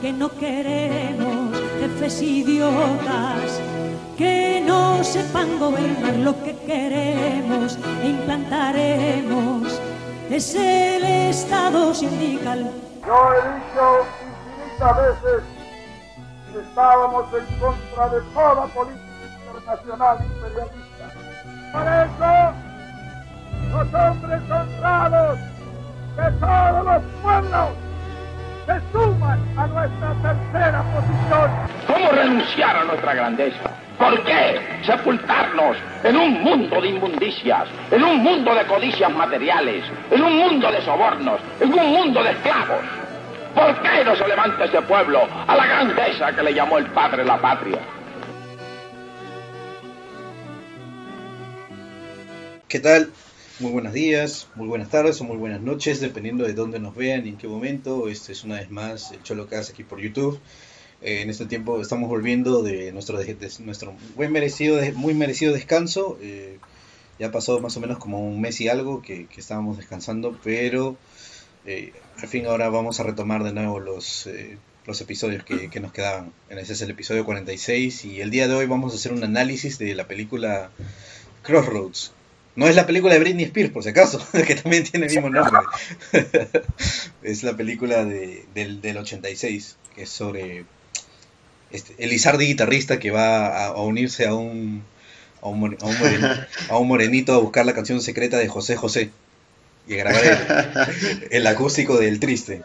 que no queremos jefes idiotas que no sepan gobernar lo que queremos e implantaremos es el Estado sindical. Yo he dicho infinitas veces que estábamos en contra de toda política internacional imperialista. Por eso, los hombres honrados de todos los pueblos se suman a nuestra tercera posición. ¿Cómo renunciar a nuestra grandeza? ¿Por qué sepultarnos en un mundo de inmundicias, en un mundo de codicias materiales, en un mundo de sobornos, en un mundo de esclavos? ¿Por qué no se levanta ese pueblo a la grandeza que le llamó el padre la patria? ¿Qué tal? Muy buenos días, muy buenas tardes o muy buenas noches, dependiendo de dónde nos vean y en qué momento. Este es una vez más el Cholo Cas aquí por YouTube. Eh, en este tiempo estamos volviendo de nuestro, de, nuestro muy, merecido, muy merecido descanso. Eh, ya pasó más o menos como un mes y algo que, que estábamos descansando, pero eh, al fin ahora vamos a retomar de nuevo los, los episodios que, que, nos quedaban. Ese es el episodio 46 y el día de hoy vamos a hacer un análisis de la película Crossroads. No es la película de Britney Spears, por si acaso, que también tiene el mismo nombre. es la película de, del, del 86, que es sobre este, el Izardi guitarrista que va a, a unirse a un, a un, a, un morenito, a un, morenito, a buscar la canción secreta de José José y a grabar el, el acústico del triste.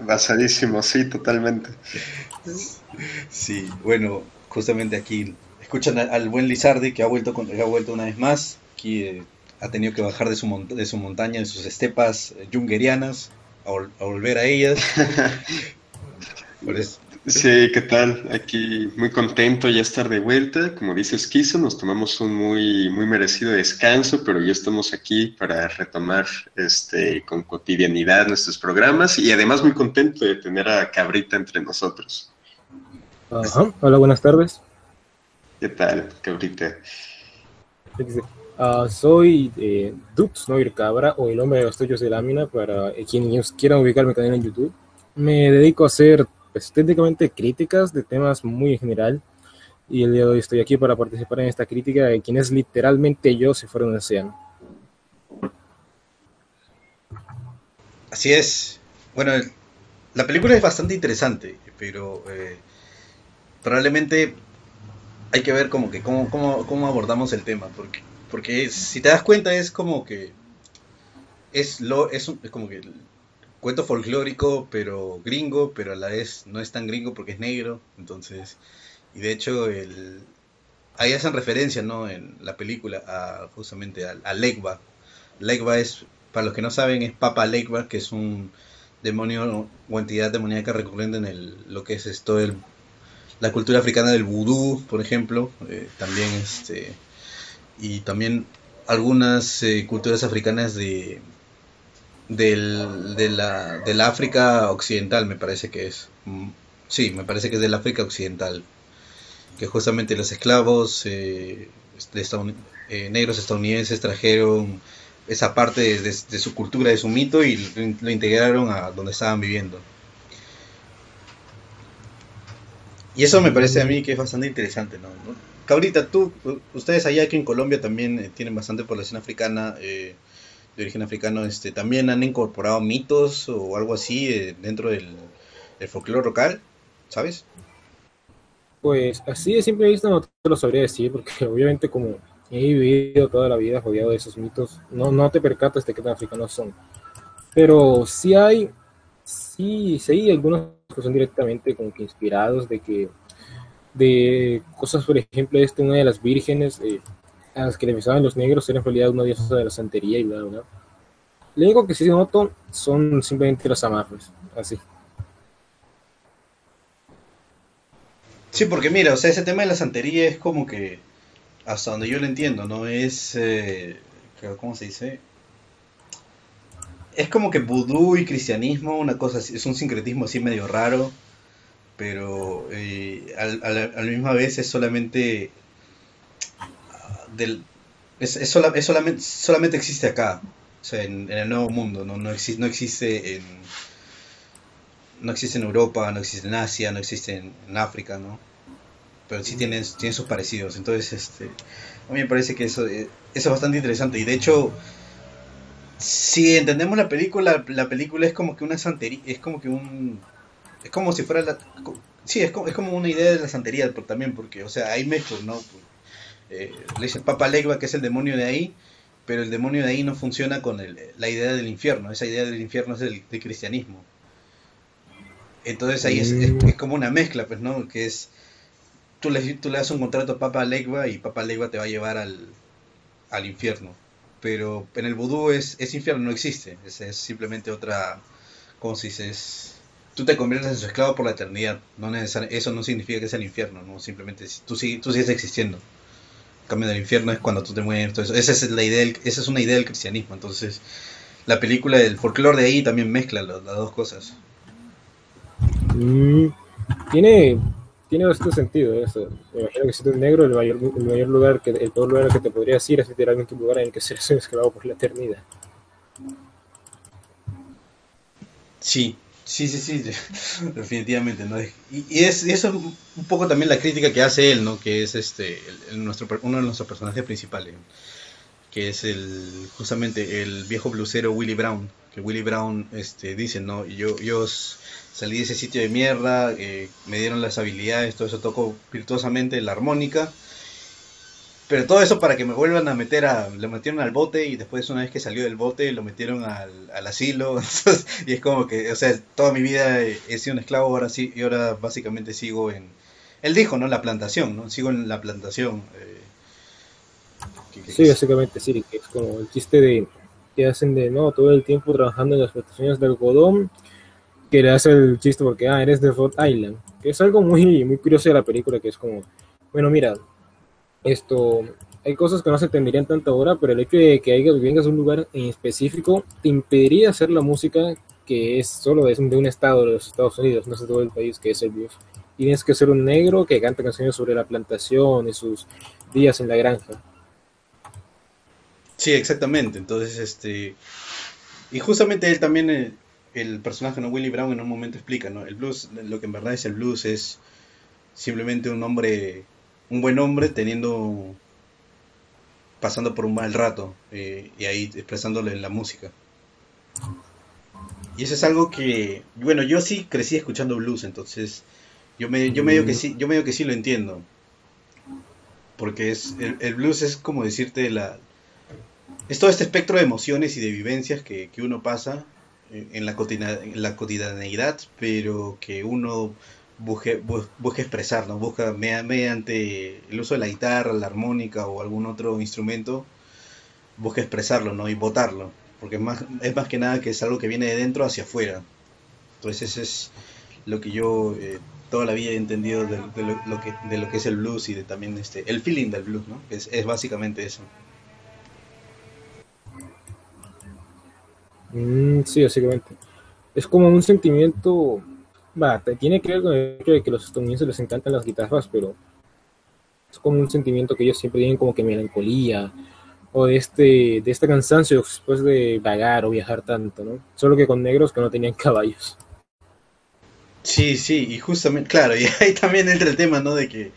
Basadísimo, sí, totalmente. Sí, bueno, justamente aquí escuchan al, al buen Lizardi que ha vuelto, con, ha vuelto una vez más. Aquí eh, ha tenido que bajar de su, de su montaña, de sus estepas jungerianas, a, a volver a ellas. Por eso, Sí, ¿qué tal? Aquí muy contento ya estar de vuelta. Como dice Esquizo, nos tomamos un muy, muy merecido descanso, pero ya estamos aquí para retomar este, con cotidianidad nuestros programas y además muy contento de tener a Cabrita entre nosotros. Ajá. Hola, buenas tardes. ¿Qué tal, Cabrita? Uh, soy eh, Dux Noir Cabra o el nombre de los tuyos de lámina para quienes quieran ubicar mi canal en YouTube. Me dedico a hacer pues, técnicamente críticas de temas muy en general. Y el día de hoy estoy aquí para participar en esta crítica de quien es literalmente yo si fuera un océano. Así es. Bueno, la película es bastante interesante, pero eh, probablemente hay que ver como que cómo, cómo, cómo abordamos el tema, porque, porque si te das cuenta es como que es lo es, es como que cuento folclórico, pero gringo, pero a la vez no es tan gringo porque es negro, entonces, y de hecho el, ahí hacen referencia, ¿no? En la película a justamente a, a Legba. Legba es, para los que no saben, es Papa Legba, que es un demonio o entidad demoníaca recurrente en el, lo que es esto, el, la cultura africana del vudú, por ejemplo, eh, también este, y también algunas eh, culturas africanas de del, de, la, del África Occidental, me parece que es. Sí, me parece que es del África Occidental. Que justamente los esclavos eh, eh, negros estadounidenses trajeron esa parte de, su cultura, de su mito, y lo, lo, integraron a donde estaban viviendo. Y eso me parece a mí que es bastante interesante, ¿no? Cabrita, tú, ustedes allá aquí en Colombia también eh, tienen bastante población africana. Eh, de origen africano este, también han incorporado mitos o algo así eh, dentro del, folclore local, ¿sabes? Pues así de simple vista no te lo sabría decir, porque obviamente como he vivido toda la vida rodeado de esos mitos, no, no te percatas de qué tan africanos son. Pero sí hay, sí, sí algunos que son directamente como inspirados de que, de cosas, por ejemplo, este, una de las vírgenes, eh, a las que le besaban los negros era en realidad una diosa de la santería y bla, bla. Lo único que sí noto son simplemente los amarres, así. Sí, porque mira, o sea, ese tema de la santería es como que, hasta donde yo lo entiendo, ¿no? Es, eh, ¿cómo se dice? Es como que vudú y cristianismo, una cosa así, es un sincretismo así medio raro, pero eh, a, a, la, misma vez es solamente del, Es, es, solamente, solamente existe acá, o sea, en, el nuevo mundo, no, no, no existe en no existe en Europa, no existe en Asia, no existe en, África, ¿no? Pero sí tienen, tienen sus parecidos. Entonces, este, a mí me parece que eh, eso es bastante interesante. Y de hecho, si entendemos la película, la película es como que una santería, es como que un... Es como si fuera la... Sí, es como, es como una idea de la santería también, porque, o sea, hay mejor, ¿no? Eh, le dice Papa Legba que es el demonio de ahí, pero el demonio de ahí no funciona con la idea del infierno. Esa idea del infierno es el, del cristianismo. Entonces ahí es, es, como una mezcla, pues, ¿no? Que es, tú le, tú le das un contrato a Papa Legba y Papa Legba te va a llevar al, al infierno. Pero en el vudú es, es infierno, no existe. Es, simplemente otra, ¿cómo se tú te conviertes en su esclavo por la eternidad. No eso no significa que sea el infierno, ¿no? Simplemente tú, tú sigues existiendo. El cambio del infierno es cuando tú te mueres. Todo eso. Esa, es la idea esa es una idea del cristianismo. Entonces, la película del folclore de ahí también mezcla las dos cosas. Mm, tiene, tiene bastante sentido eso. Me imagino que si tú negro, el mayor, el mayor lugar, que, el peor lugar que te podrías ir es literalmente un lugar en el que seas esclavo por la eternidad. Sí, sí, sí, sí, definitivamente, ¿no? Y, y, es, eso es un poco también la crítica que hace él, ¿no? Que es este, nuestro, uno de nuestros personajes principales, que es el, justamente el viejo blusero Willie Brown, que Willie Brown este, dice, ¿no? Yo, yo salí de ese sitio de mierda, eh, me dieron las habilidades, todo eso toco virtuosamente la armónica. Pero todo eso para que me vuelvan a meter a. Lo metieron al bote y después, una vez que salió del bote, lo metieron al, asilo. y es como que, o sea, toda mi vida he, sido un esclavo, ahora sí, y ahora básicamente sigo en. Él dijo, ¿no? La plantación, ¿no? Sigo en la plantación. Eh, sí, básicamente, sí, que es como el chiste de. que hacen de, ¿no? Todo el tiempo trabajando en las plantaciones de algodón que le hace el chiste porque, ah, eres de Rhode Island, que es algo muy, muy curioso de la película, que es como, bueno, mira, esto, hay cosas que no se entenderían tanto ahora, pero el hecho de que vengas a un lugar en específico te impediría hacer la música que es solo de, de un estado de los Estados Unidos, no es de todo el país, que es el blues. Tienes que ser un negro que canta canciones sobre la plantación y sus días en la granja. Sí, exactamente. Entonces, este. Y justamente él también eh, el personaje, ¿no? Willie Brown en un momento explica, ¿no? El blues, lo que en verdad es el blues es simplemente un hombre, un buen hombre teniendo, pasando por un mal rato eh, y ahí expresándolo en la música. Y eso es algo que, bueno, yo sí crecí escuchando blues, entonces yo me, yo medio que sí, yo medio que sí lo entiendo. Porque es, el, el blues es como decirte la, es todo este espectro de emociones y de vivencias que, que uno pasa en la, la cotidianeidad, pero que uno busque, busque expresar, busca mediante el uso de la guitarra, la armónica o algún otro instrumento, busca expresarlo ¿no? y votarlo, porque más, es más que nada que es algo que viene de dentro hacia afuera. Entonces eso es lo que yo eh, toda la vida he entendido de, lo, que, de lo que es el blues y de también este, el feeling del blues, ¿no? es, es básicamente eso. Mm, sí, básicamente. Es como un sentimiento, va, tiene que ver con el hecho de que los estadounidenses les encantan las guitarras, pero es como un sentimiento que ellos siempre tienen como que melancolía o de este, de este cansancio después de vagar o viajar tanto, ¿no? Solo que con negros que no tenían caballos. Sí, sí, y justamente, claro, y ahí también entra el tema, ¿no? De que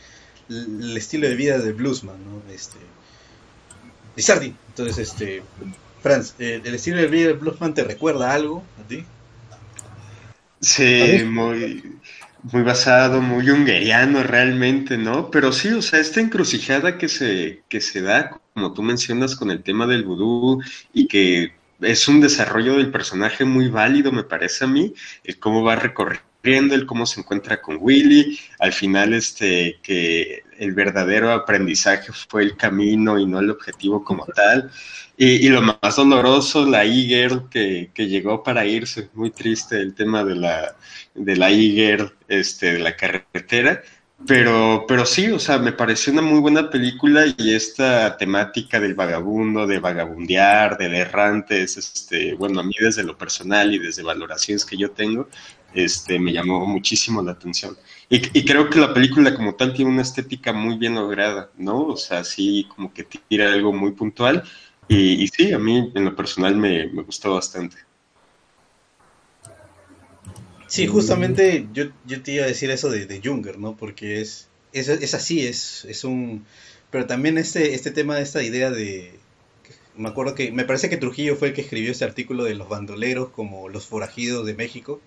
el estilo de vida de bluesman, ¿no? Este, Lizardi, entonces, este, Franz, eh, ¿el estilo de vida del Bluesman te recuerda algo a ti? Sí, muy, muy basado, muy hungariano realmente, ¿no? Pero sí, o sea, esta encrucijada que se, que se da, como tú mencionas, con el tema del vudú y que es un desarrollo del personaje muy válido, me parece a mí, el cómo va recorriendo, el cómo se encuentra con Willy, al final este, que el verdadero aprendizaje fue el camino y no el objetivo como tal. Y, lo más doloroso, la e que, que, llegó para irse, muy triste el tema de la, de la e este, de la carretera. Pero, pero sí, o sea, me pareció una muy buena película y esta temática del vagabundo, de vagabundear, del errante, es este, bueno, a mí desde lo personal y desde valoraciones que yo tengo, este, me llamó muchísimo la atención. Y, creo que la película como tal tiene una estética muy bien lograda, ¿no? O sea, sí, como que tira algo muy puntual. Y, sí, a mí en lo personal me, gustó bastante. Sí, justamente yo, yo te iba a decir eso de, de Junger, ¿no? Porque es, es, es así, es, es un... Pero también este, este tema esta idea de, me acuerdo que me parece que Trujillo fue el que escribió ese artículo de los bandoleros como los forajidos de México.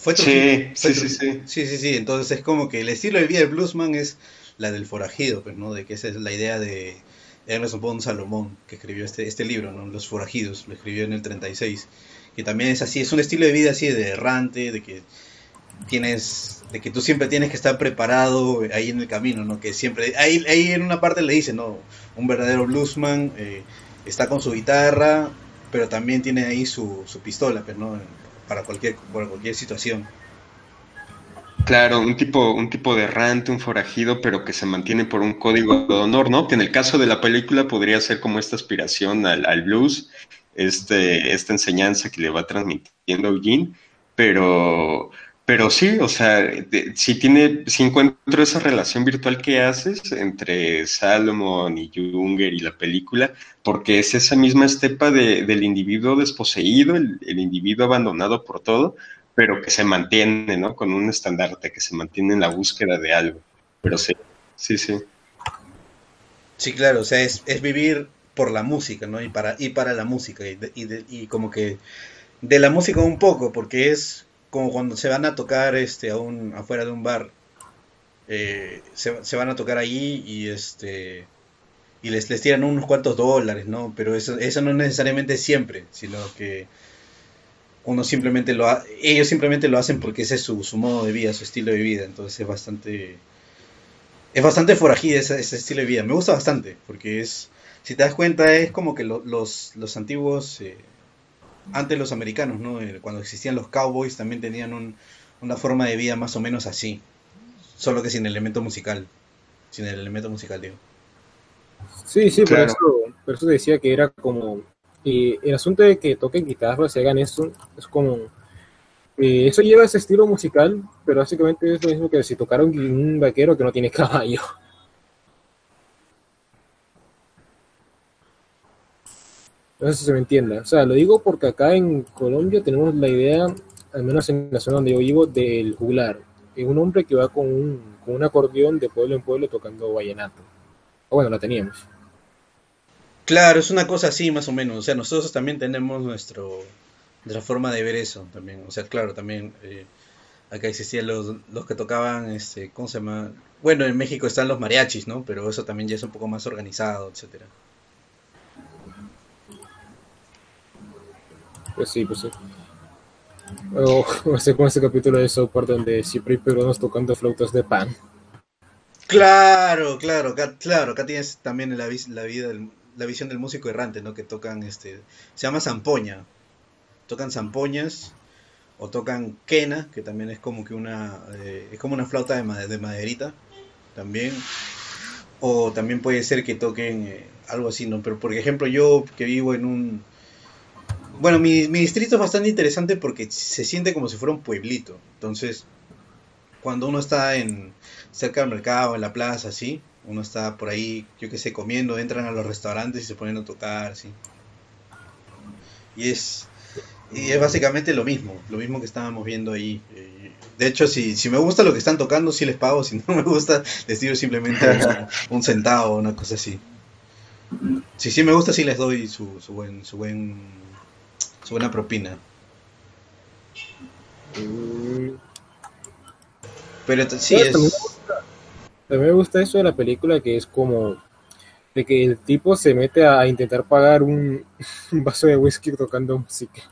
Fue Trujillo, sí, sí, sí, sí, sí, sí, Entonces es como que el estilo de vida del bluesman es la del forajido, pues, ¿no? De que esa es la idea de Ernest Bon Salomón, que escribió este, este libro, ¿no? Los forajidos, lo escribió en el 36. Que también es así, es un estilo de vida así de errante, de que tienes de que tú siempre tienes que estar preparado ahí en el camino, ¿no? Que siempre, ahí, ahí en una parte le dice, ¿no? Un verdadero bluesman eh, está con su guitarra, pero también tiene ahí su, su pistola, pues, ¿no? Para cualquier, cualquier situación. Claro, un tipo, un tipo de errante, un forajido, pero que se mantiene por un código de honor, ¿no? Que en el caso de la película podría ser como esta aspiración al, al blues, este, esta enseñanza que le va transmitiendo Eugene, pero pero sí, o sea, si tiene, si encuentro esa relación virtual que haces entre Salomon y Junger y la película, porque es esa misma estepa del individuo desposeído, el, individuo abandonado por todo, pero que se mantiene, ¿no? Con un estandarte, que se mantiene en la búsqueda de algo. Pero sí, sí, sí. Sí, claro, o sea, es, vivir por la música, ¿no? Y para, y para la música, y, y como que de la música un poco, porque es como cuando se van a tocar este, a un, afuera de un bar. Eh, se, van a tocar ahí y este y les, les tiran unos cuantos dólares, ¿no? Pero eso, eso no necesariamente siempre, sino que uno simplemente lo ellos simplemente lo hacen porque ese es su, su, modo de vida, su estilo de vida, entonces es bastante es bastante forajido ese, ese, estilo de vida, me gusta bastante, porque es, si te das cuenta, es como que los, los antiguos eh, antes los americanos, ¿no? Eh, cuando existían los cowboys también tenían una forma de vida más o menos así, solo que sin el elemento musical, sin el elemento musical, digo. Sí, sí, por, eso, por eso decía que era como y el asunto de que toquen guitarras y hagan eso es como eh, eso lleva ese estilo musical, pero básicamente es lo mismo que si tocaron un vaquero que no tiene caballo. No sé si se me entienda. O sea, lo digo porque acá en Colombia tenemos la idea, al menos en la zona donde yo vivo, del juglar. Es un hombre que va con un, con un acordeón de pueblo en pueblo tocando vallenato. O bueno, la teníamos. Claro, es una cosa así más o menos. O sea, nosotros también tenemos nuestro, nuestra forma de ver eso también. O sea, claro, también eh, acá existían los, los que tocaban, este, ¿cómo se llama? Bueno, en México están los mariachis, ¿no? Pero eso también ya es un poco más organizado, etcétera. Pues sí, pues sí. O, con ese capítulo de South Park donde siempre hay peruanos tocando flautas de pan. Claro, claro, claro. Acá tienes también la, la, vida la visión del músico errante, ¿no? Que tocan, este, se llama zampoña. Tocan zampoñas o tocan quena, que también es como que una, eh, es como una flauta de, de, maderita, también. O también puede ser que toquen eh, algo así, ¿no? Pero por ejemplo yo que vivo en un bueno, mi, distrito es bastante interesante porque se siente como si fuera un pueblito. Entonces, cuando uno está en cerca del mercado, en la plaza, así, uno está por ahí, yo qué sé, comiendo, entran a los restaurantes y se ponen a tocar, así. Y es, y es básicamente lo mismo, lo mismo que estábamos viendo ahí. Eh, de hecho, si, si me gusta lo que están tocando, sí les pago. Si no me gusta, les tiro simplemente un, centavo o una cosa así. Si sí me gusta, sí les doy su, su buen, su buen buena propina. Pero sí es... También me, gusta, eso de la película que es como de que el tipo se mete a intentar pagar un, vaso de whisky tocando música.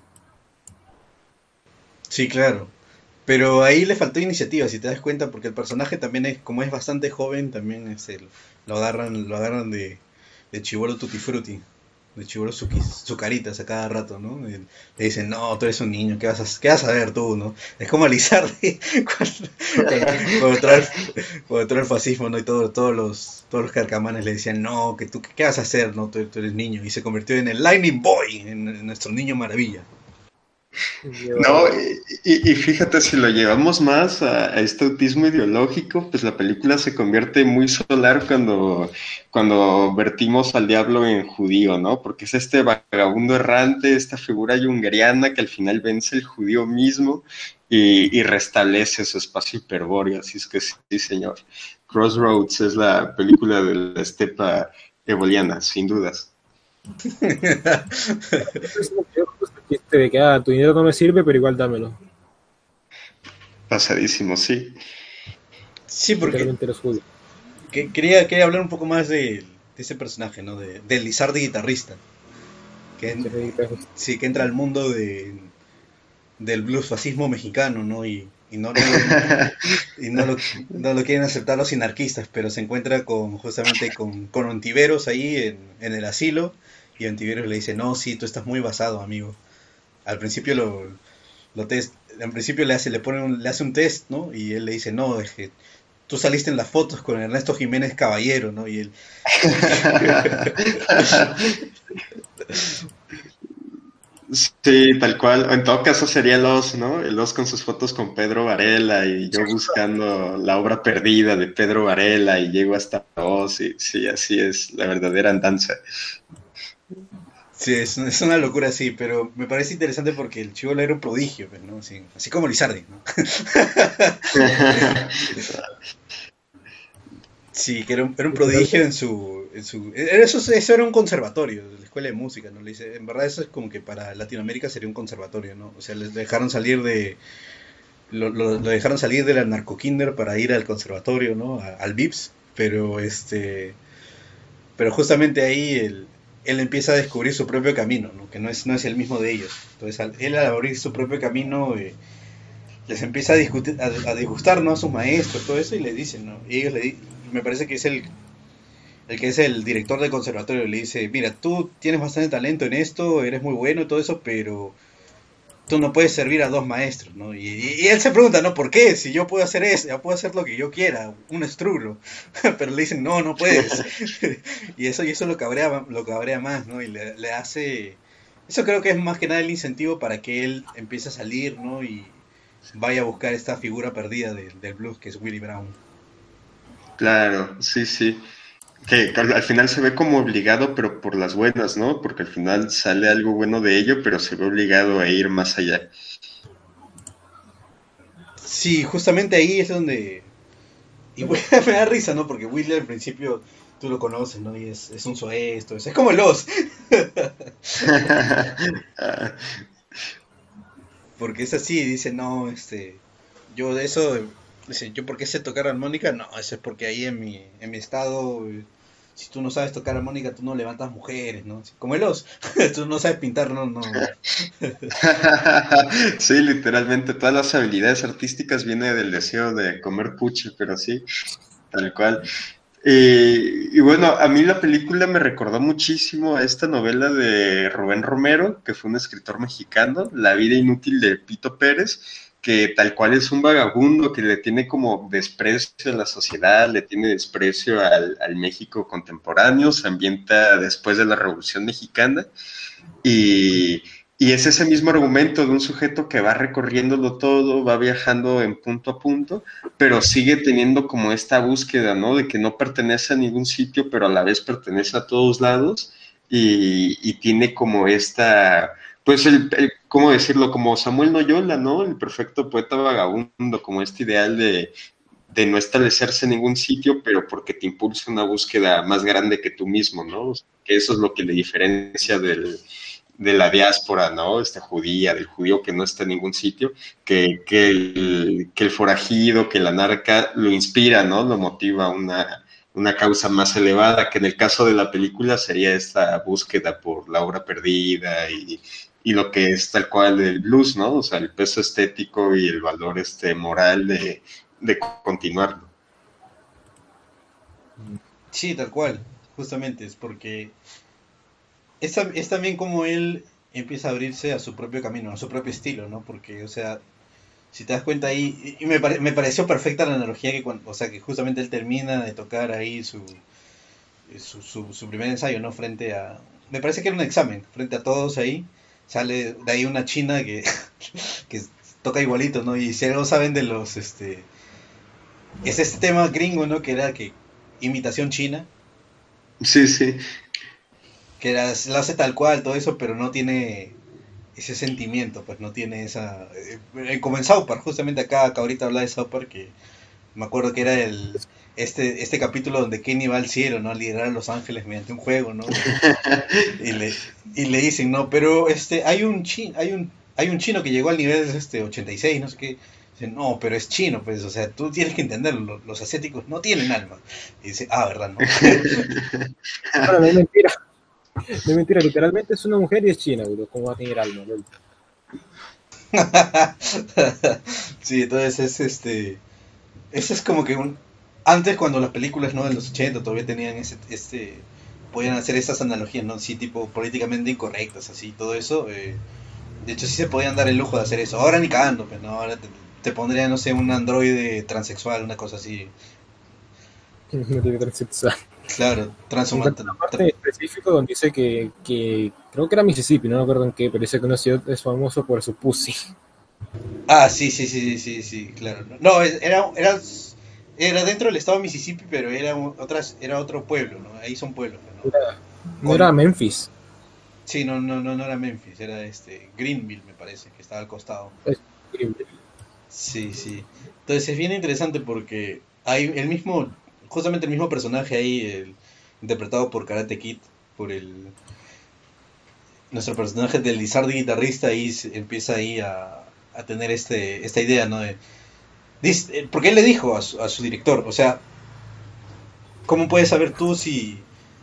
Sí, claro. Pero ahí le faltó iniciativa, si te das cuenta, porque el personaje también es, como es bastante joven, también es el, lo agarran, lo agarran de, de chivolo tutti frutti de chivolo su, su carita a cada rato, ¿no? le dicen, no, tú eres un niño, ¿qué vas a, qué vas a ver tú, no? Es como Lizardi cuando, entró el fascismo, ¿no? Y todos los, todos los carcamanes le decían, no, que tú, ¿qué vas a hacer, no? Tú, eres niño. Y se convirtió en el Lightning Boy, en, nuestro niño maravilla. No, y, fíjate, si lo llevamos más a, este autismo ideológico, pues la película se convierte muy solar cuando, cuando vertimos al diablo en judío, ¿no? Porque es este vagabundo errante, esta figura yungeriana que al final vence el judío mismo y, restablece su espacio hiperbóreo. Así es que sí, señor. Crossroads es la película de la estepa eboliana, sin dudas. De que ah, tu dinero no me sirve, pero igual dámelo. Pasadísimo, sí. Sí, porque que, quería, quería hablar un poco más de, ese personaje, ¿no? De, del Lizardi guitarrista. Que, sí, que entra al mundo de, del blues fascismo mexicano, ¿no? Y, no, lo, quieren aceptar los anarquistas, pero se encuentra con justamente con, con Ontiveros ahí en, en el asilo y Ontiveros le dice, no, sí, tú estás muy basado, amigo al principio lo, lo test, en principio le hace, le pone un, le hace un test, ¿no? Y él le dice, no, es que tú saliste en las fotos con Ernesto Jiménez Caballero, ¿no? Y él... Sí, tal cual. En todo caso sería el Oz, ¿no? El Oz con sus fotos con Pedro Varela y yo buscando la obra perdida de Pedro Varela y llego hasta Oz y sí, así es la verdadera andanza. Sí, es, es, una locura, sí, pero me parece interesante porque el chivo era un prodigio, pues, ¿no? Así, como Lizardi, ¿no? sí, que era un, era un, prodigio en su... En su eso, eso era un conservatorio, la escuela de música, ¿no? Le dice, en verdad eso es como que para Latinoamérica sería un conservatorio, ¿no? O sea, les dejaron salir de... Lo, lo, dejaron salir de la narcokinder para ir al conservatorio, ¿no? al VIPS, pero este... Pero justamente ahí el, él empieza a descubrir su propio camino, ¿no? que no es, no es el mismo de ellos. Entonces, él al abrir su propio camino, eh, les empieza a, discutir, a, disgustar ¿no? a sus maestros, todo eso, y le dicen, ¿no? y ellos le me parece que es el, el que es el director del conservatorio, le dice, mira, tú tienes bastante talento en esto, eres muy bueno y todo eso, pero tú no puedes servir a dos maestros, ¿no? Y, él se pregunta, ¿no? ¿Por qué? Si yo puedo hacer eso, yo puedo hacer lo que yo quiera, un estrulo. Pero le dicen, no, no puedes. y eso y eso lo cabrea, lo cabrea más, ¿no? Y le, hace... Eso creo que es más que nada el incentivo para que él empiece a salir, ¿no? Y vaya a buscar esta figura perdida del blues que es Willie Brown. Claro, sí, sí que al final se ve como obligado, pero por las buenas, ¿no? Porque al final sale algo bueno de ello, pero se ve obligado a ir más allá. Sí, justamente ahí es donde... Y me da risa, ¿no? Porque Willy al principio tú lo conoces, ¿no? Y es, es un es, es como los. porque es así, dice, no, este, yo de eso, dice, yo porque sé tocar armónica, no, eso es porque ahí en mi, en mi estado si tú no sabes tocar armónica, tú no levantas mujeres, ¿no? Como el os, tú no sabes pintar, no, no. sí, literalmente, todas las habilidades artísticas vienen del deseo de comer puche, pero sí, tal cual. y bueno, a mí la película me recordó muchísimo a esta novela de Rubén Romero, que fue un escritor mexicano, La vida inútil de Pito Pérez, que tal cual es un vagabundo que le tiene como desprecio a la sociedad, le tiene desprecio al, México contemporáneo, se ambienta después de la Revolución Mexicana y, es ese mismo argumento de un sujeto que va recorriéndolo todo, va viajando en punto a punto, pero sigue teniendo como esta búsqueda, ¿no? De que no pertenece a ningún sitio, pero a la vez pertenece a todos lados y, y tiene como esta pues el, ¿cómo decirlo? Como Samuel Noyola, ¿no? El perfecto poeta vagabundo, como este ideal de, no establecerse en ningún sitio, pero porque te impulsa una búsqueda más grande que tú mismo, ¿no? Que eso es lo que le diferencia del, de la diáspora, ¿no? Esta judía, del judío que no está en ningún sitio, que, que, el, que el forajido, que la narca lo inspira, ¿no? Lo motiva a una, una causa más elevada, que en el caso de la película sería esta búsqueda por la obra perdida y, y lo que es tal cual el blues, ¿no? O sea, el peso estético y el valor este moral de, de continuarlo. Sí, tal cual, justamente, es porque es, es, también como él empieza a abrirse a su propio camino, a su propio estilo, ¿no? Porque, o sea, si te das cuenta ahí, y me, me pareció perfecta la analogía que cuando, o sea, que justamente él termina de tocar ahí su, su, su, su primer ensayo, ¿no? Frente a, me parece que era un examen, frente a todos ahí, sale de ahí una china que, que toca igualito, ¿no? Y si algo saben de los, este, es este tema gringo, ¿no? Que era que imitación china. Sí, sí. Que era, lo hace tal cual, todo eso, pero no tiene ese sentimiento, pues no tiene esa... Eh, como en South Park, justamente acá, acá ahorita habla de South Park, que me acuerdo que era el este, este capítulo donde Kenny va al cielo, ¿no? A liderar a los ángeles mediante un juego, ¿no? y, le, y le dicen, no, pero este, hay un chino, hay un, hay un chino que llegó al nivel este 86, no sé qué. Dicen, no, pero es chino, pues, o sea, tú tienes que entenderlo, los asiáticos no tienen alma. Y dice, ah, verdad, no. no es mentira. No es mentira, literalmente es una mujer y es china, bro. ¿Cómo va a tener alma? sí, entonces es este. Eso es como que un, antes cuando las películas no de los 80 todavía tenían ese, este podían hacer esas analogías no sí tipo políticamente incorrectas así todo eso eh, de hecho sí se podían dar el lujo de hacer eso. Ahora ni cagando pues no ahora te, pondría no sé un androide transexual una cosa así. Transexual. Claro transhumante una parte específico donde dice que, que creo que era Mississippi no me acuerdo en qué pero dice que una ciudad es famoso por su pussy. Ah sí sí sí sí sí claro. No era era era dentro del estado de Mississippi, pero era otras, era otro pueblo, ¿no? Ahí son pueblos, ¿no? no era Memphis. Sí, no, no, no, no era Memphis, era este Greenville, me parece, que estaba al costado. Greenville. Sí, sí. Entonces es bien interesante porque hay el mismo, justamente el mismo personaje ahí, interpretado por Karate Kid, por el nuestro personaje del Lizardi guitarrista ahí empieza ahí a, a tener este esta idea, ¿no? De, eh, porque él le dijo a su, director, o sea, ¿cómo puedes saber tú si,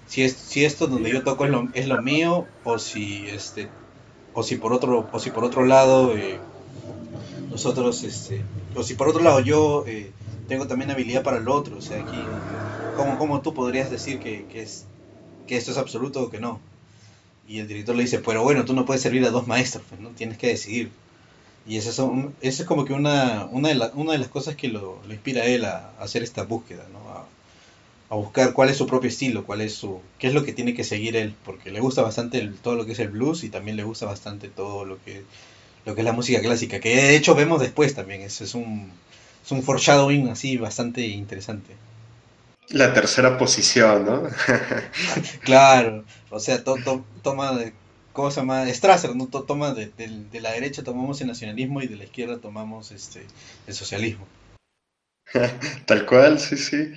si, si esto donde yo toco es lo, mío o si este o si por otro o si por otro lado eh, nosotros este o si por otro lado yo eh, tengo también habilidad para el otro o sea aquí cómo, cómo tú podrías decir que, que esto es absoluto o que no y el director le dice pero bueno tú no puedes servir a dos maestros pues, no tienes que decidir y eso es, es como que una, una, de una de las cosas que lo, inspira a él a, hacer esta búsqueda, ¿no? A, buscar cuál es su propio estilo, cuál es su, qué es lo que tiene que seguir él, porque le gusta bastante todo lo que es el blues y también le gusta bastante todo lo que, lo que es la música clásica, que de hecho vemos después también, es, es, un, es un foreshadowing así bastante interesante. La tercera posición, ¿no? claro, o sea, toma de ¿cómo se llama? Strasser, ¿no? Toma de, la derecha tomamos el nacionalismo y de la izquierda tomamos este el socialismo. Tal cual, sí, sí.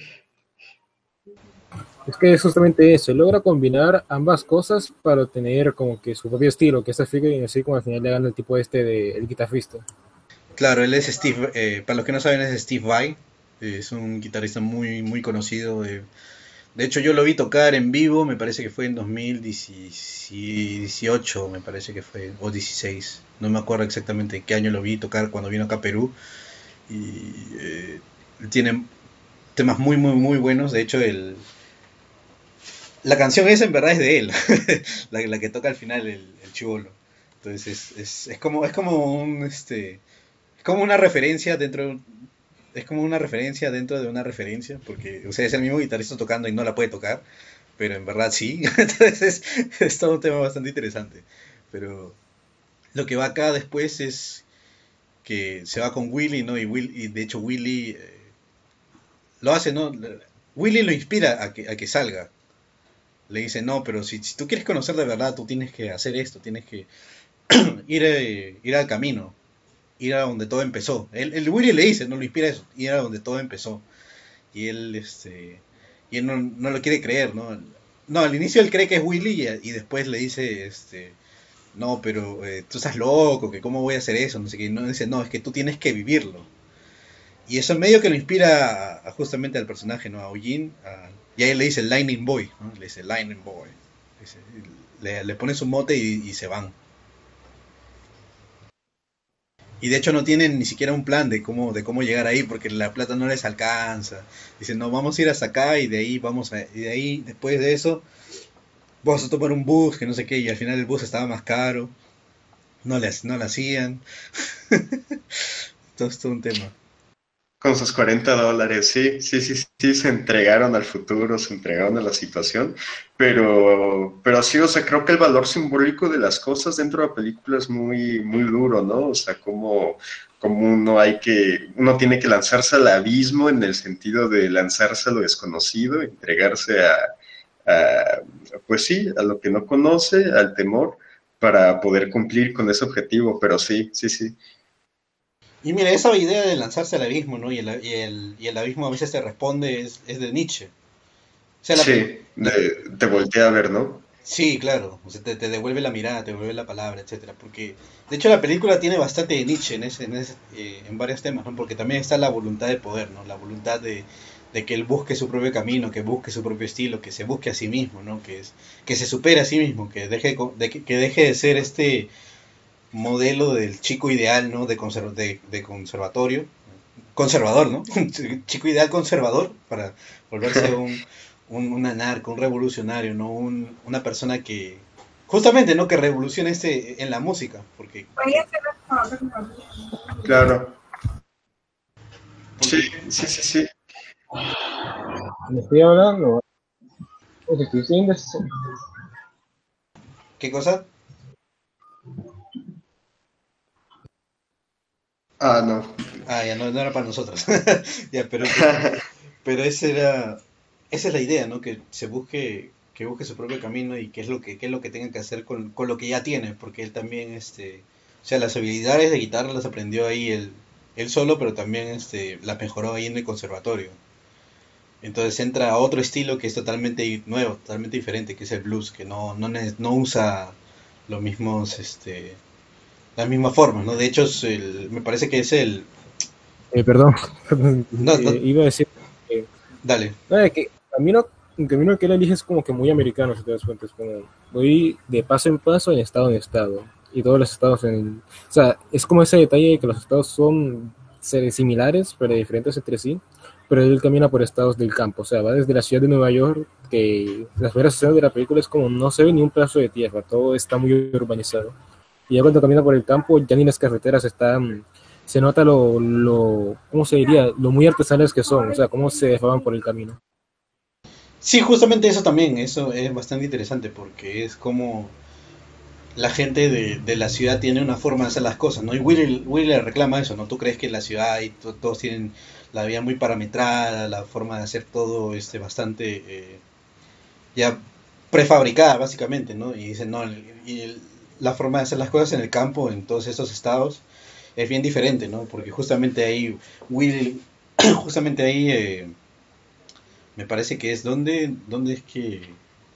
Es que es justamente eso, logra combinar ambas cosas para obtener como que su propio estilo, que es y así como al final le gana el tipo este de el guitarrista. Claro, él es Steve, eh, para los que no saben es Steve Vai, es un guitarrista muy, muy conocido, de de hecho, yo lo vi tocar en vivo, me parece que fue en 2018, me parece que fue, o 16. No me acuerdo exactamente en qué año lo vi tocar cuando vino acá a Perú. Y eh, tiene temas muy, muy, muy buenos. De hecho, el, la canción esa en verdad es de él, la, que toca al final el, chivolo. Entonces es, es, como, es como un este es como una referencia dentro de es como una referencia dentro de una referencia, porque o sea, es el mismo guitarrista tocando y no la puede tocar, pero en verdad sí. Entonces es, todo un tema bastante interesante. Pero lo que va acá después es que se va con Willy, ¿no? Y, Will, y de hecho Willy eh, lo hace, ¿no? Willy lo inspira a que, a que salga. Le dice, no, pero si, si tú quieres conocer de verdad, tú tienes que hacer esto, tienes que ir, eh, ir al camino ir a donde todo empezó. El, el Willy le dice, no lo inspira eso, ir a donde todo empezó. Y él, este, y él no, no lo quiere creer, ¿no? No, al inicio él cree que es Willy y, después le dice, este, no, pero eh, tú estás loco, que cómo voy a hacer eso, no sé qué. No, dice, no, es que tú tienes que vivirlo. Y eso en medio que lo inspira justamente al personaje, ¿no? A Eugene, y ahí le dice Lightning Boy, ¿no? Le dice Lightning Boy. le, le, pone su mote y se van. Y de hecho no tienen ni siquiera un plan de cómo, de cómo llegar ahí, porque la plata no les alcanza. Dicen, no, vamos a ir hasta acá y de ahí vamos a, y de ahí, después de eso, vamos a tomar un bus, que no sé qué, y al final el bus estaba más caro. No le, no hacían. todo es todo un tema. Con sus 40 dólares, sí, sí, sí, sí, se entregaron al futuro, se entregaron a la situación, pero, pero sí, o sea, creo que el valor simbólico de las cosas dentro de la película es muy, muy duro, ¿no? O sea, como, como uno hay que, uno tiene que lanzarse al abismo en el sentido de lanzarse a lo desconocido, entregarse a, a pues sí, a lo que no conoce, al temor, para poder cumplir con ese objetivo, pero sí, sí, sí. Y mira, esa idea de lanzarse al abismo, ¿no? Y el, y el, y el abismo a veces te responde, es, es de Nietzsche. sí, te voltea a ver, ¿no? Sí, claro, o sea, te, devuelve la mirada, te devuelve la palabra, etcétera, porque de hecho la película tiene bastante de Nietzsche en, ese, en, ese, eh, en varios temas, ¿no? Porque también está la voluntad de poder, ¿no? La voluntad de, de que él busque su propio camino, que busque su propio estilo, que se busque a sí mismo, ¿no? Que, es, que se supere a sí mismo, que deje de, que deje de ser este modelo del chico ideal, ¿no? De, de, conservatorio, conservador, ¿no? chico ideal conservador para volverse un, un, un anarco, un revolucionario, ¿no? Un, una persona que, justamente, ¿no? Que revolucione este en la música, porque... Claro. Sí, sí, sí, sí. Me estoy hablando. ¿Qué cosa? Ah, no. Ah, ya no, era para nosotros. ya, pero, pero esa era, esa es la idea, ¿no? Que se busque, que busque su propio camino y qué es lo que, qué es lo que tenga que hacer con, con lo que ya tiene, porque él también, este, o sea, las habilidades de guitarra las aprendió ahí él, él solo, pero también, este, las mejoró ahí en el conservatorio. Entonces entra a otro estilo que es totalmente nuevo, totalmente diferente, que es el blues, que no, no, no usa los mismos, este, las mismas formas, ¿no? De hecho, me parece que es el... Eh, perdón, eh, iba a decir... Dale. que el camino, el camino que él elige es como que muy americano, si te das cuenta, es como voy de paso en paso, en estado en estado, y todos los estados en... O sea, es como ese detalle de que los estados son similares, pero diferentes entre sí, pero él camina por estados del campo, o sea, va desde la ciudad de Nueva York, que las primeras escenas de la película es como no se ve ni un pedazo de tierra, todo está muy urbanizado. Y ya cuando camina por el campo, ya ni las carreteras están, se nota lo, lo ¿cómo se diría? Lo muy artesanales que son, o sea, cómo se dejaban por el camino. Sí, justamente eso también, eso es bastante interesante porque es como la gente de, de, la ciudad tiene una forma de hacer las cosas, ¿no? Y Willy, Willy le reclama eso, ¿no? Tú crees que la ciudad y todos tienen la vida muy parametrada, la forma de hacer todo este, bastante eh, ya prefabricada, básicamente, ¿no? Y dicen, no, y la forma de hacer las cosas en el campo, en todos estos estados, es bien diferente, ¿no? Porque justamente ahí, Willy, justamente ahí, eh, me parece que es donde, donde es que,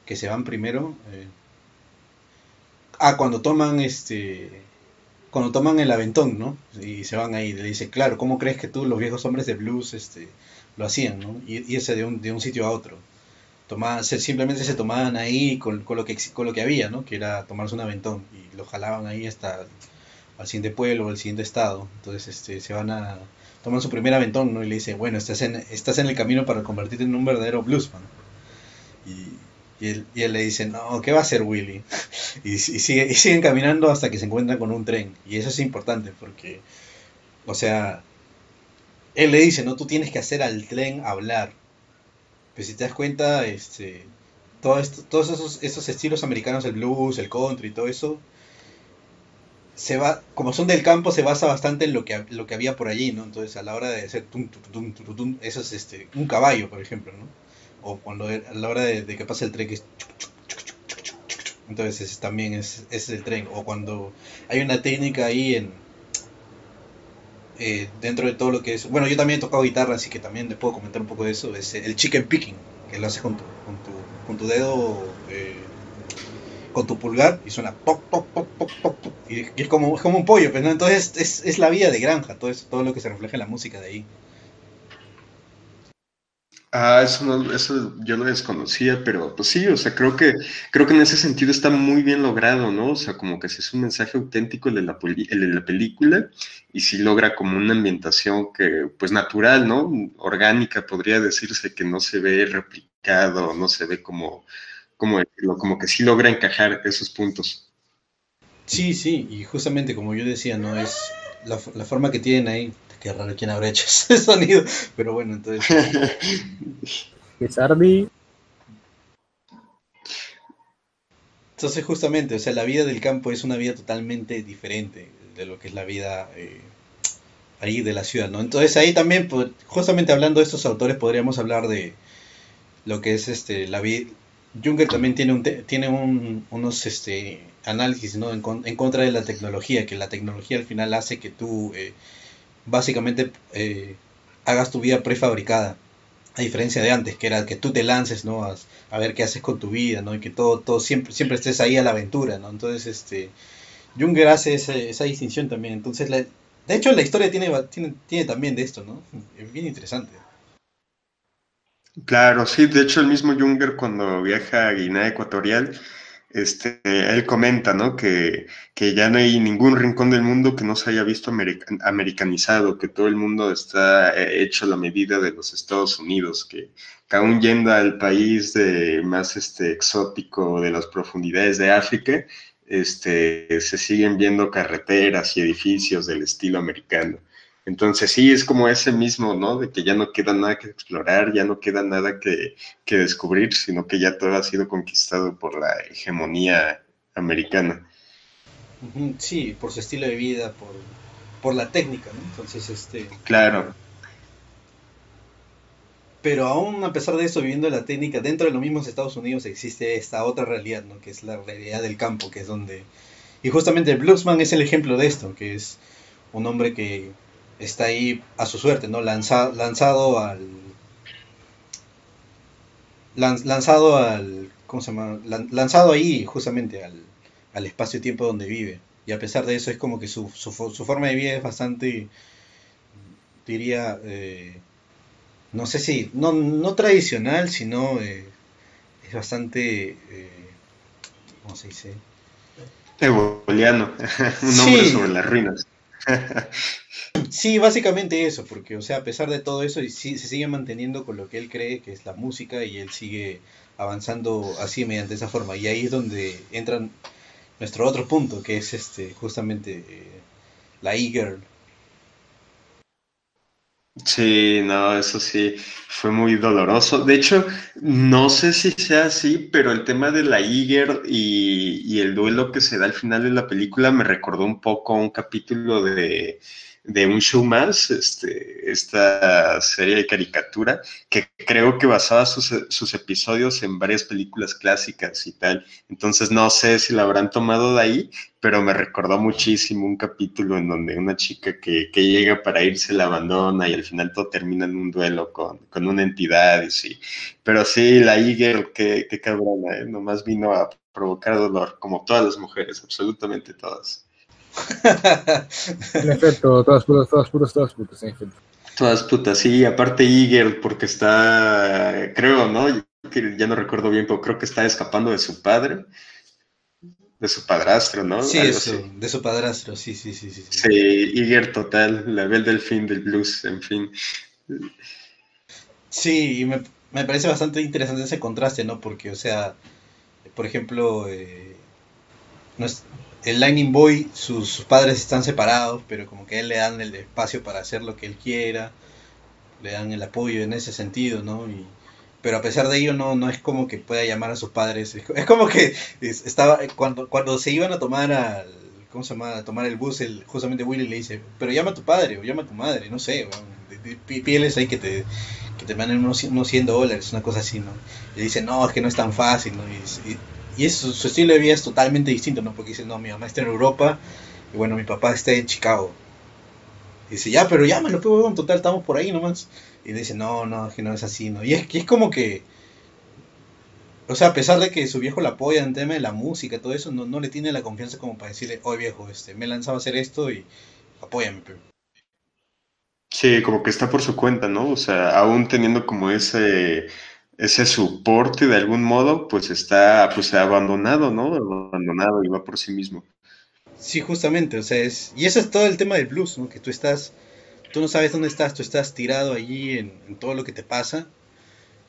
que se van primero. Eh, ah, cuando toman este cuando toman el aventón, ¿no? Y se van ahí, le dice, claro, ¿cómo crees que tú, los viejos hombres de blues, este, lo hacían, ¿no? Y irse de un, de un sitio a otro. Tomaban, simplemente se tomaban ahí con, con, lo que, con lo que había, ¿no? Que era tomarse un aventón. Y lo jalaban ahí hasta al siguiente pueblo, al siguiente estado. Entonces, este, se van a... Toman su primer aventón, ¿no? Y le dice, bueno, estás en, estás en el camino para convertirte en un verdadero bluesman. Y y él, y él, le dice, no, ¿qué va a hacer Willy? Y, sigue, y, siguen caminando hasta que se encuentran con un tren. Y eso es importante porque, o sea, él le dice, no, tú tienes que hacer al tren hablar. Pero si te das cuenta, este, todo esto, todos esos, esos estilos americanos, el blues, el country, todo eso, se va, como son del campo, se basa bastante en lo que, lo que había por allí, ¿no? Entonces, a la hora de hacer tum, tum, tum, eso es este, un caballo, por ejemplo, ¿no? o cuando a la hora de, que pase el tren que es entonces también es, es, el tren o cuando hay una técnica ahí en eh, dentro de todo lo que es bueno yo también he tocado guitarra así que también le puedo comentar un poco de eso es el chicken picking que lo haces con tu, con tu, con tu dedo eh, con tu pulgar y suena pop, pop, pop, pop, pop, y es como, es como un pollo, pero pues, entonces es, es, la vida de granja, todo, eso, todo lo que se refleja en la música de ahí. Ah, eso, no, eso yo lo desconocía, pero pues sí, o sea, creo que, creo que en ese sentido está muy bien logrado, ¿no? O sea, como que es un mensaje auténtico el de la, el de la película y sí logra como una ambientación que, pues natural, ¿no? Orgánica, podría decirse que no se ve replicado, no se ve como, como, como que sí logra encajar esos puntos. Sí, sí, y justamente como yo decía, ¿no? Es la, la forma que tienen ahí, qué raro quién habrá hecho ese sonido. Pero bueno, entonces. Sardi. Entonces, justamente, o sea, la vida del campo es una vida totalmente diferente de lo que es la vida eh, ahí de la ciudad, ¿no? Entonces, ahí también, pues, justamente hablando de estos autores, podríamos hablar de lo que es este la vida. Junger también tiene un tiene un, unos este análisis ¿no? en, contra de la tecnología, que la tecnología al final hace que tú eh, básicamente eh, hagas tu vida prefabricada, a diferencia de antes, que era que tú te lances ¿no? a, ver qué haces con tu vida, ¿no? y que todo, todo siempre, siempre estés ahí a la aventura. ¿no? Entonces, este, Junger hace esa, distinción también. Entonces, de hecho, la historia tiene, tiene, tiene también de esto, ¿no? es bien interesante. Claro, sí, de hecho el mismo Junger cuando viaja a Guinea Ecuatorial, este, él comenta, ¿no? Que, que, ya no hay ningún rincón del mundo que no se haya visto americanizado, que todo el mundo está eh, hecho a la medida de los Estados Unidos, que, aún yendo al país de, más este, exótico de las profundidades de África, este, se siguen viendo carreteras y edificios del estilo americano. Entonces sí, es como ese mismo, ¿no? De que ya no queda nada que explorar, ya no queda nada que, descubrir, sino que ya todo ha sido conquistado por la hegemonía americana. Sí, por su estilo de vida, por, la técnica, ¿no? Entonces, este... Claro. Pero aún a pesar de eso, viviendo la técnica, dentro de los mismos Estados Unidos existe esta otra realidad, ¿no? Que es la realidad del campo, que es donde... Y justamente Bluesman es el ejemplo de esto, que es un hombre que está ahí a su suerte, ¿no? lanzado al. lanzado al. ¿Cómo se llama? lanzado ahí, justamente, al, al espacio-tiempo donde vive. Y a pesar de eso, es como que su, su, forma de vida es bastante. diría. Eh, no sé si. No, no tradicional, sino. Eh, es bastante. Eh, ¿Cómo se dice? Eboliano, un hombre sobre las ruinas. Sí, básicamente eso, porque, o sea, a pesar de todo eso, sí, se sigue manteniendo con lo que él cree que es la música y él sigue avanzando así mediante esa forma. Y ahí es donde entra nuestro otro punto, que es este justamente eh, la e-girl. Sí, no, eso sí, fue muy doloroso. De hecho, no sé si sea así, pero el tema de la e y, y el duelo que se da al final de la película me recordó un poco a un capítulo de de un show más, este, esta serie de caricatura, que creo que basaba sus, sus, episodios en varias películas clásicas y tal. Entonces no sé si la habrán tomado de ahí, pero me recordó muchísimo un capítulo en donde una chica que, que llega para irse la abandona y al final todo termina en un duelo con, con una entidad y sí. Pero sí, la Eagle, qué, qué cabrona, ¿eh? nomás vino a provocar dolor, como todas las mujeres, absolutamente todas en efecto, todas putas, todas putas, todas putas, en efecto. Todas putas, sí, aparte Iger, porque está, creo, ¿no? Que ya no recuerdo bien, pero creo que está escapando de su padre, de su padrastro, ¿no? Sí, eso, de su padrastro, sí, sí, sí. Sí, sí Iger total, la bel del fin del blues, en fin. Sí, y me, me, parece bastante interesante ese contraste, ¿no? Porque, o sea, por ejemplo, eh, no es, el Lightning Boy, sus, padres están separados, pero como que él le dan el espacio para hacer lo que él quiera, le dan el apoyo en ese sentido, ¿no? Y, pero a pesar de ello no, no es como que pueda llamar a sus padres, es, como que estaba cuando, cuando se iban a tomar al, ¿cómo se llama? A tomar el bus, el, justamente Willy le dice, pero llama a tu padre o llama a tu madre, no sé, pieles ahí que te, que te manden unos, 100 dólares, una cosa así, ¿no? Y dice, no, es que no es tan fácil, ¿no? y eso, su estilo de vida es totalmente distinto, ¿no? Porque dice, no, mi mamá está en Europa y bueno, mi papá está en Chicago. Y dice, ya, pero llámalo, en total, estamos por ahí nomás. Y dice, no, no, es que no es así, ¿no? Y es que es como que, o sea, a pesar de que su viejo la apoya en tema de la música, todo eso, no, no le tiene la confianza como para decirle, oye viejo, este, me he lanzado a hacer esto y apóyame, pero. Sí, como que está por su cuenta, ¿no? O sea, aún teniendo como ese ese soporte de algún modo, pues está pues abandonado, ¿no? Abandonado y va por sí mismo. Sí, justamente, o sea, es, y eso es todo el tema del blues, ¿no? Que tú estás, tú no sabes dónde estás, tú estás tirado allí en, todo lo que te pasa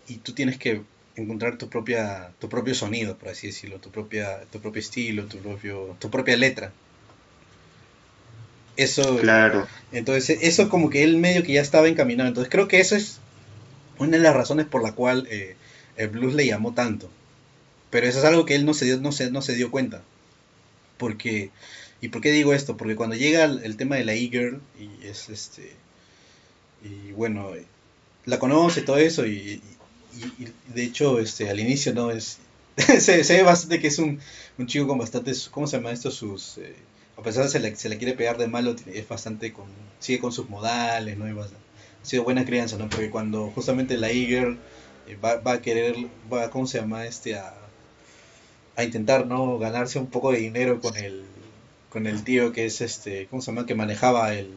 y tú tienes que encontrar tu propia, tu propio sonido, por así decirlo, tu propia, tu propio estilo, tu propio, tu propia letra. Eso, claro. Entonces, eso como que él medio que ya estaba encaminado. Entonces, creo que eso es una de las razones por la cual eh, el blues le llamó tanto. Pero eso es algo que él no se dio, no se, no se dio cuenta. Porque, ¿y por qué digo esto? Porque cuando llega el, tema de la e-girl, y es este, y bueno, la conoce todo eso, y, de hecho, este, al inicio no es, se, ve bastante que es un, un chico con bastantes, ¿cómo se llama esto? Sus, eh, a pesar de que se le, se quiere pegar de malo, es bastante con, sigue con sus modales, ¿no? ha sido buena crianza, ¿no? Porque cuando justamente la e-girl eh, va, va, a querer, va, ¿cómo se llama? Este, a, a intentar, ¿no? Ganarse un poco de dinero con el, con el tío que es, este, ¿cómo se llama? Que manejaba el,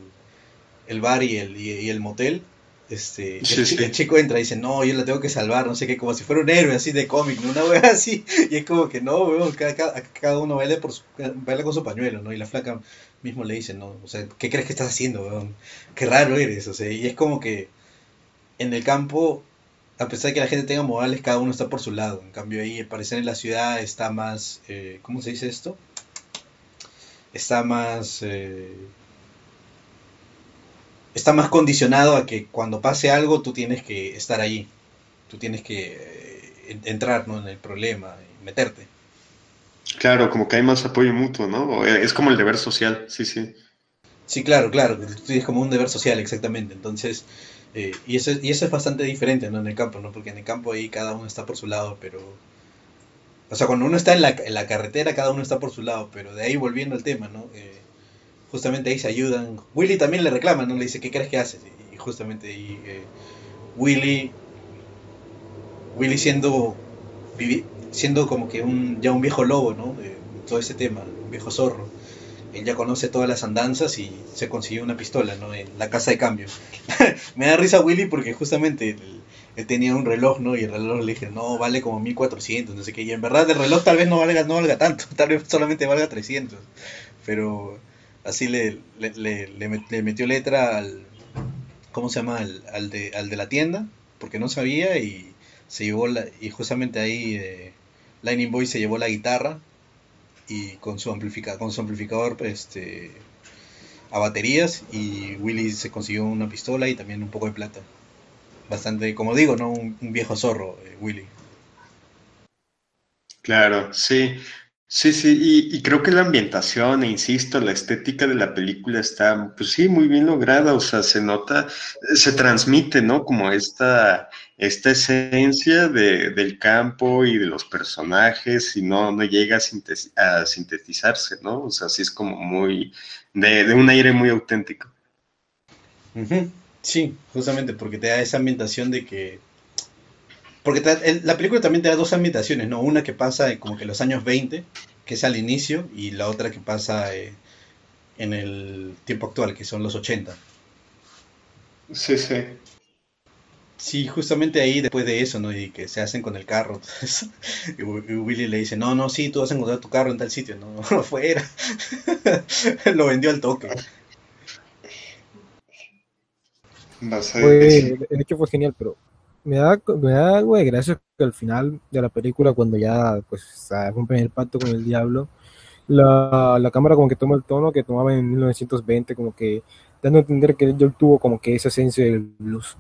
el bar y el, y el motel este, el, chico entra y dice, no, yo la tengo que salvar, no sé qué, como si fuera un héroe así de cómic, una wea así, y es como que no, weón, cada, cada, uno baila, por baila con su pañuelo, ¿no? Y la flaca mismo le dice, no, o sea, ¿qué crees que estás haciendo, weón? Qué raro eres, o sea, y es como que en el campo, a pesar de que la gente tenga modales, cada uno está por su lado, en cambio ahí, al parecer en la ciudad está más, eh, ¿cómo se dice esto? Está más... Eh, está más condicionado a que cuando pase algo tú tienes que estar allí, tú tienes que eh, entrar ¿no? en el problema y meterte. Claro, como que hay más apoyo mutuo, ¿no? Es como el deber social, sí, sí. Sí, claro, claro, es como un deber social, exactamente. Entonces, eh, y, eso, y eso es bastante diferente, ¿no? En el campo, ¿no? Porque en el campo ahí cada uno está por su lado, pero... O sea, cuando uno está en la, en la carretera, cada uno está por su lado, pero de ahí volviendo al tema, ¿no? Eh, justamente ahí se ayudan. Willy también le reclama, ¿no? Le dice, ¿qué crees que haces? Y justamente ahí eh, Willy, Willy siendo, siendo como que un, ya un viejo lobo, ¿no? Todo ese tema, un viejo zorro. Él ya conoce todas las andanzas y se consiguió una pistola, ¿no? En la casa de cambio. Me da risa Willy porque justamente él, tenía un reloj, ¿no? Y el reloj le dije, no, vale como 1400, no sé qué. Y en verdad el reloj tal vez no valga, no valga tanto, tal vez solamente valga 300. Pero así le, le, metió letra al, ¿cómo se llama? Al, de, al de la tienda, porque no sabía y se llevó la, y justamente ahí eh, Lightning Boy se llevó la guitarra y con su amplificador, con su amplificador este, a baterías y Willy se consiguió una pistola y también un poco de plata. Bastante, como digo, ¿no? Un, viejo zorro, eh, Willy. Claro, sí. Sí, sí, y, creo que la ambientación, e insisto, la estética de la película está, pues sí, muy bien lograda, o sea, se nota, se transmite, ¿no? Como esta, esta esencia de, del campo y de los personajes, y no, no llega a, sintetizarse, ¿no? O sea, sí es como muy, de, de un aire muy auténtico. Sí, justamente porque te da esa ambientación de que porque la película también te da dos ambientaciones, ¿no? Una que pasa como que en los años 20, que es al inicio, y la otra que pasa eh, en el tiempo actual, que son los 80. Sí, sí. Sí, justamente ahí después de eso, ¿no? Y que se hacen con el carro. y Willy le dice, no, no, sí, tú vas a encontrar tu carro en tal sitio. No, no fuera. Lo vendió al toque. Fue, el hecho fue genial, pero me da, me da algo de gracia que al final de la película, cuando ya pues rompen el pacto con el diablo, la, la, cámara como que toma el tono que tomaba en 1920, como que dando a entender que él tuvo como que esa esencia del blues.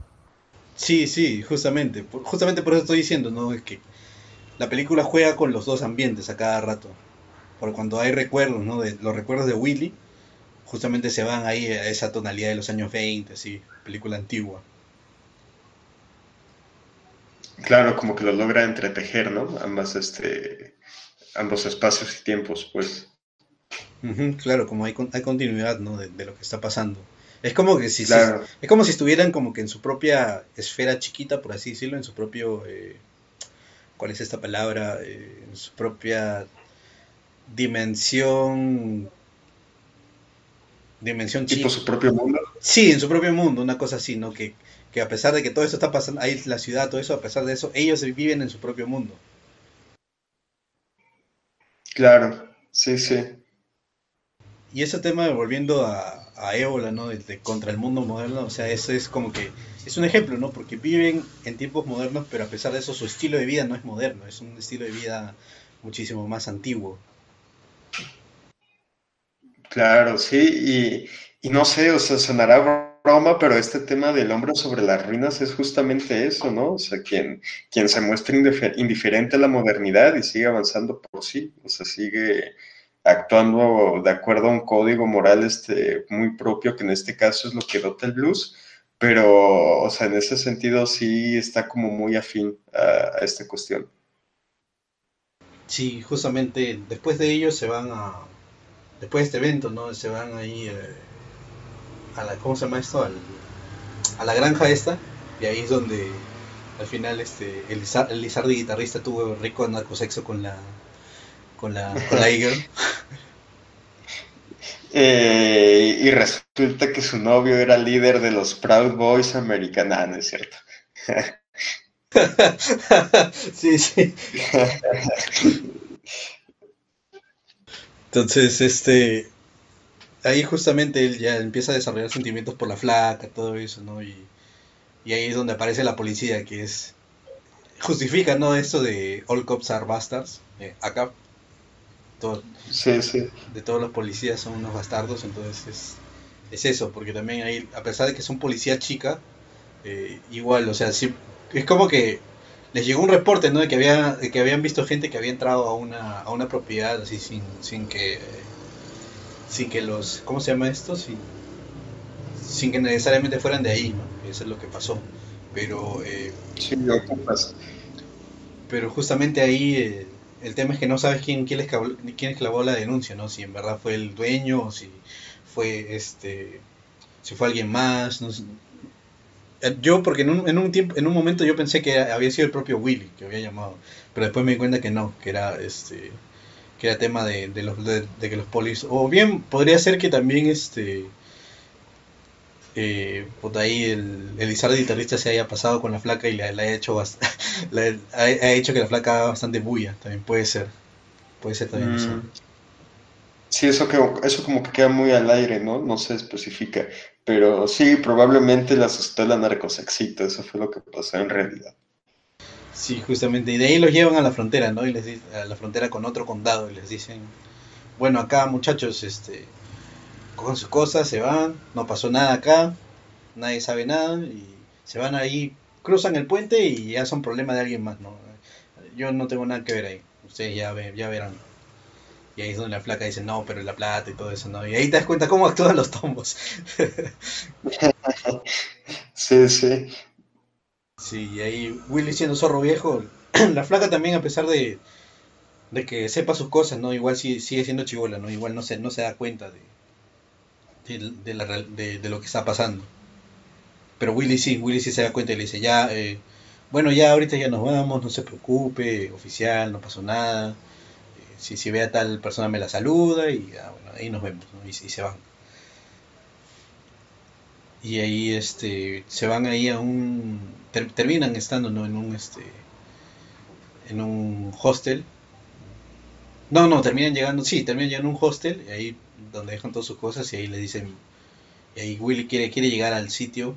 Sí, sí, justamente. Justamente por eso estoy diciendo, ¿no? Es que la película juega con los dos ambientes a cada rato. Porque cuando hay recuerdos, ¿no? De, los recuerdos de Willy, justamente se van ahí a esa tonalidad de los años 20, así, película antigua. Claro, como que lo logra entretejer, ¿no? Ambas, este, ambos espacios y tiempos, pues. claro, como hay, hay continuidad, ¿no? De, lo que está pasando. Es como que si, es como si estuvieran como que en su propia esfera chiquita, por así decirlo, en su propio, eh, ¿cuál es esta palabra? Eh, en su propia dimensión, dimensión chica. ¿Tipo su propio mundo? Sí, en su propio mundo, una cosa así, ¿no? Que, que a pesar de que todo eso está pasando, ahí la ciudad, todo eso, a pesar de eso, ellos viven en su propio mundo. Claro, sí, sí. Y ese tema, volviendo a, a Ébola, ¿no? De, contra el mundo moderno, o sea, eso es como que, es un ejemplo, ¿no? Porque viven en tiempos modernos, pero a pesar de eso su estilo de vida no es moderno, es un estilo de vida muchísimo más antiguo. Claro, sí, y, y no sé, o sea, sonará broma, pero este tema del hombre sobre las ruinas es justamente eso, ¿no? O sea, quien, quien se muestra indiferente a la modernidad y sigue avanzando por sí, o sea, sigue actuando de acuerdo a un código moral este, muy propio, que en este caso es lo que dota el blues, pero, o sea, en ese sentido sí está como muy afín a, esta cuestión. Sí, justamente después de ello se van a, después de este evento, ¿no? Se van ahí... Eh a la, ¿cómo se llama esto? Al, a la granja esta, y ahí es donde al final este el, el Lizardi guitarrista tuvo rico narcosexo con la con la con la Eagle. Eh, y resulta que su novio era líder de los Proud Boys americanos, ¿no es cierto? sí, sí. Entonces, este, ahí justamente él ya empieza a desarrollar sentimientos por la flaca, todo eso, ¿no? Y, ahí es donde aparece la policía, que es... Justifica, ¿no? Esto de All Cops are Bastards. Eh, acá, todo, sí, sí. de todos los policías son unos bastardos, entonces es, eso, porque también ahí, a pesar de que son policía chica, eh, igual, o sea, sí, es como que les llegó un reporte, ¿no? De que, había, de que habían visto gente que había entrado a una, a una propiedad así sin, sin que sin que los, ¿cómo se llama esto? Sin, sin que necesariamente fueran de ahí, ¿no? Eso es lo que pasó. Pero, eh, sí, pero justamente ahí eh, el tema es que no sabes quién, quién, esclavó, quién esclavó la denuncia, ¿no? Si en verdad fue el dueño o si fue este si fue alguien más, no eh, Yo, porque en un, en un tiempo, en un momento yo pensé que había sido el propio Willy que había llamado, pero después me di cuenta que no, que era este que era tema de, de los de, que los polis o bien podría ser que también este eh, pues ahí el, el guitarrista se haya pasado con la flaca y le, haya hecho le, ha, hecho que la flaca haga bastante bulla también puede ser puede ser también eso. Mm. sí eso que eso como que queda muy al aire no no se especifica pero sí probablemente la asustó la narcosexito eso fue lo que pasó en realidad Sí, justamente. Y de ahí los llevan a la frontera, ¿no? Y les a la frontera con otro condado y les dicen, bueno, acá muchachos, este, cogen sus cosas, se van, no pasó nada acá, nadie sabe nada y se van ahí, cruzan el puente y ya son problema de alguien más, ¿no? Yo no tengo nada que ver ahí, ustedes ya, ya verán. Y ahí es donde la flaca dice, no, pero la plata y todo eso, ¿no? Y ahí te das cuenta cómo actúan los tombos. sí, sí. Sí, y ahí Willy siendo zorro viejo, la flaca también a pesar de, de que sepa sus cosas, ¿no? Igual sigue, sigue siendo chivola, ¿no? Igual no se, no se da cuenta de, de, la, de, lo que está pasando. Pero Willy sí, Willy sí se da cuenta y le dice, ya, eh, bueno, ya ahorita ya nos vamos, no se preocupe, oficial, no pasó nada. Eh, si, si ve a tal persona me la saluda y bueno, ahí nos vemos, ¿no? y, y se van y ahí este se van ahí a un terminan estando ¿no? en un este en un hostel no no terminan llegando sí terminan llegando a un hostel y ahí donde dejan todas sus cosas y ahí le dicen y ahí Willy quiere quiere llegar al sitio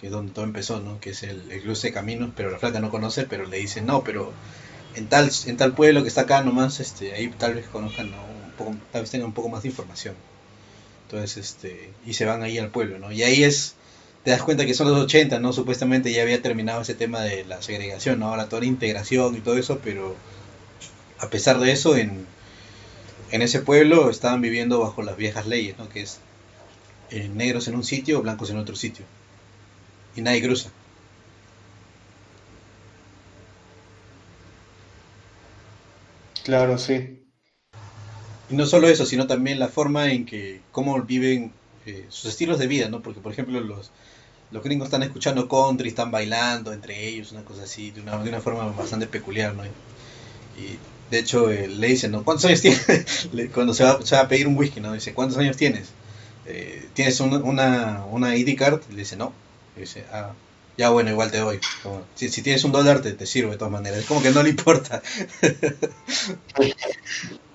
que es donde todo empezó no que es el, el cruce de caminos pero la flaca no conoce pero le dicen no pero en tal en tal pueblo que está acá nomás este ahí tal vez conozcan un poco tal vez tengan un poco más de información entonces, este, y se van ahí al pueblo, ¿no? Y ahí es, te das cuenta que son los 80, ¿no? Supuestamente ya había terminado ese tema de la segregación, ¿no? Ahora toda la integración y todo eso, pero a pesar de eso, en, en ese pueblo estaban viviendo bajo las viejas leyes, ¿no? Que es eh, negros en un sitio, blancos en otro sitio. Y nadie cruza. Claro, sí. Y no solo eso, sino también la forma en que, cómo viven sus estilos de vida, ¿no? Porque, por ejemplo, los, los gringos están escuchando country, están bailando entre ellos, una cosa así, de una, de una forma bastante peculiar, ¿no? Y, de hecho, eh, le dicen, ¿no? ¿Cuántos años tienes? Cuando se va, se va, a pedir un whisky, ¿no? Dice, ¿cuántos años tienes? Eh, ¿Tienes una, una, ID card? Le dice, no. Dice, ah, ya bueno, igual te doy. si, si, tienes un dólar, te, te sirve de todas maneras. Es como que no le importa.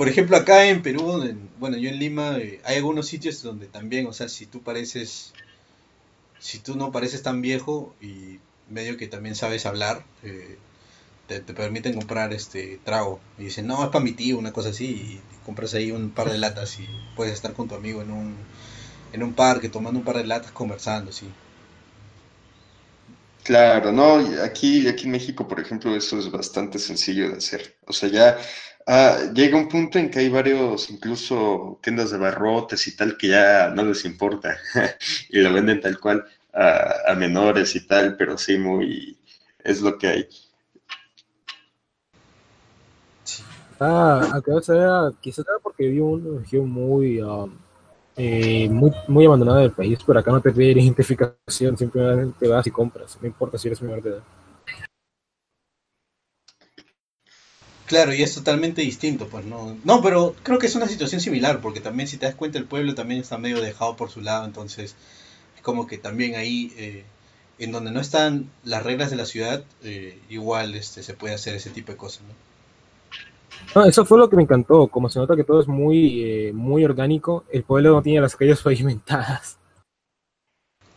Por ejemplo, acá en Perú, bueno, yo en Lima, eh, hay algunos sitios donde también, o sea, si tú pareces, si tú no pareces tan viejo y medio que también sabes hablar, eh, te, permiten comprar este trago. Y dicen, no, es para mi tío, una cosa así. Y compras ahí un par de latas y puedes estar con tu amigo en un, en un parque tomando un par de latas conversando, sí. Claro, no, aquí, aquí en México, por ejemplo, eso es bastante sencillo de hacer. O sea, ya ah, llega un punto en que hay varios, incluso tiendas de barrotes y tal, que ya no les importa y lo venden tal cual a, menores y tal, pero sí, muy, es lo que hay. Ah, acá sea, quizás porque vivo en una región muy, um, eh, muy, muy abandonada del país, pero acá no te pide identificación, simplemente vas y compras, no importa si eres menor de edad. Claro, y es totalmente distinto, pues no. No, pero creo que es una situación similar, porque también si te das cuenta el pueblo también está medio dejado por su lado, entonces es como que también ahí, eh, en donde no están las reglas de la ciudad, eh, igual este, se puede hacer ese tipo de cosas, ¿no? No, eso fue lo que me encantó, como se nota que todo es muy, eh, muy orgánico, el pueblo no tiene las calles pavimentadas.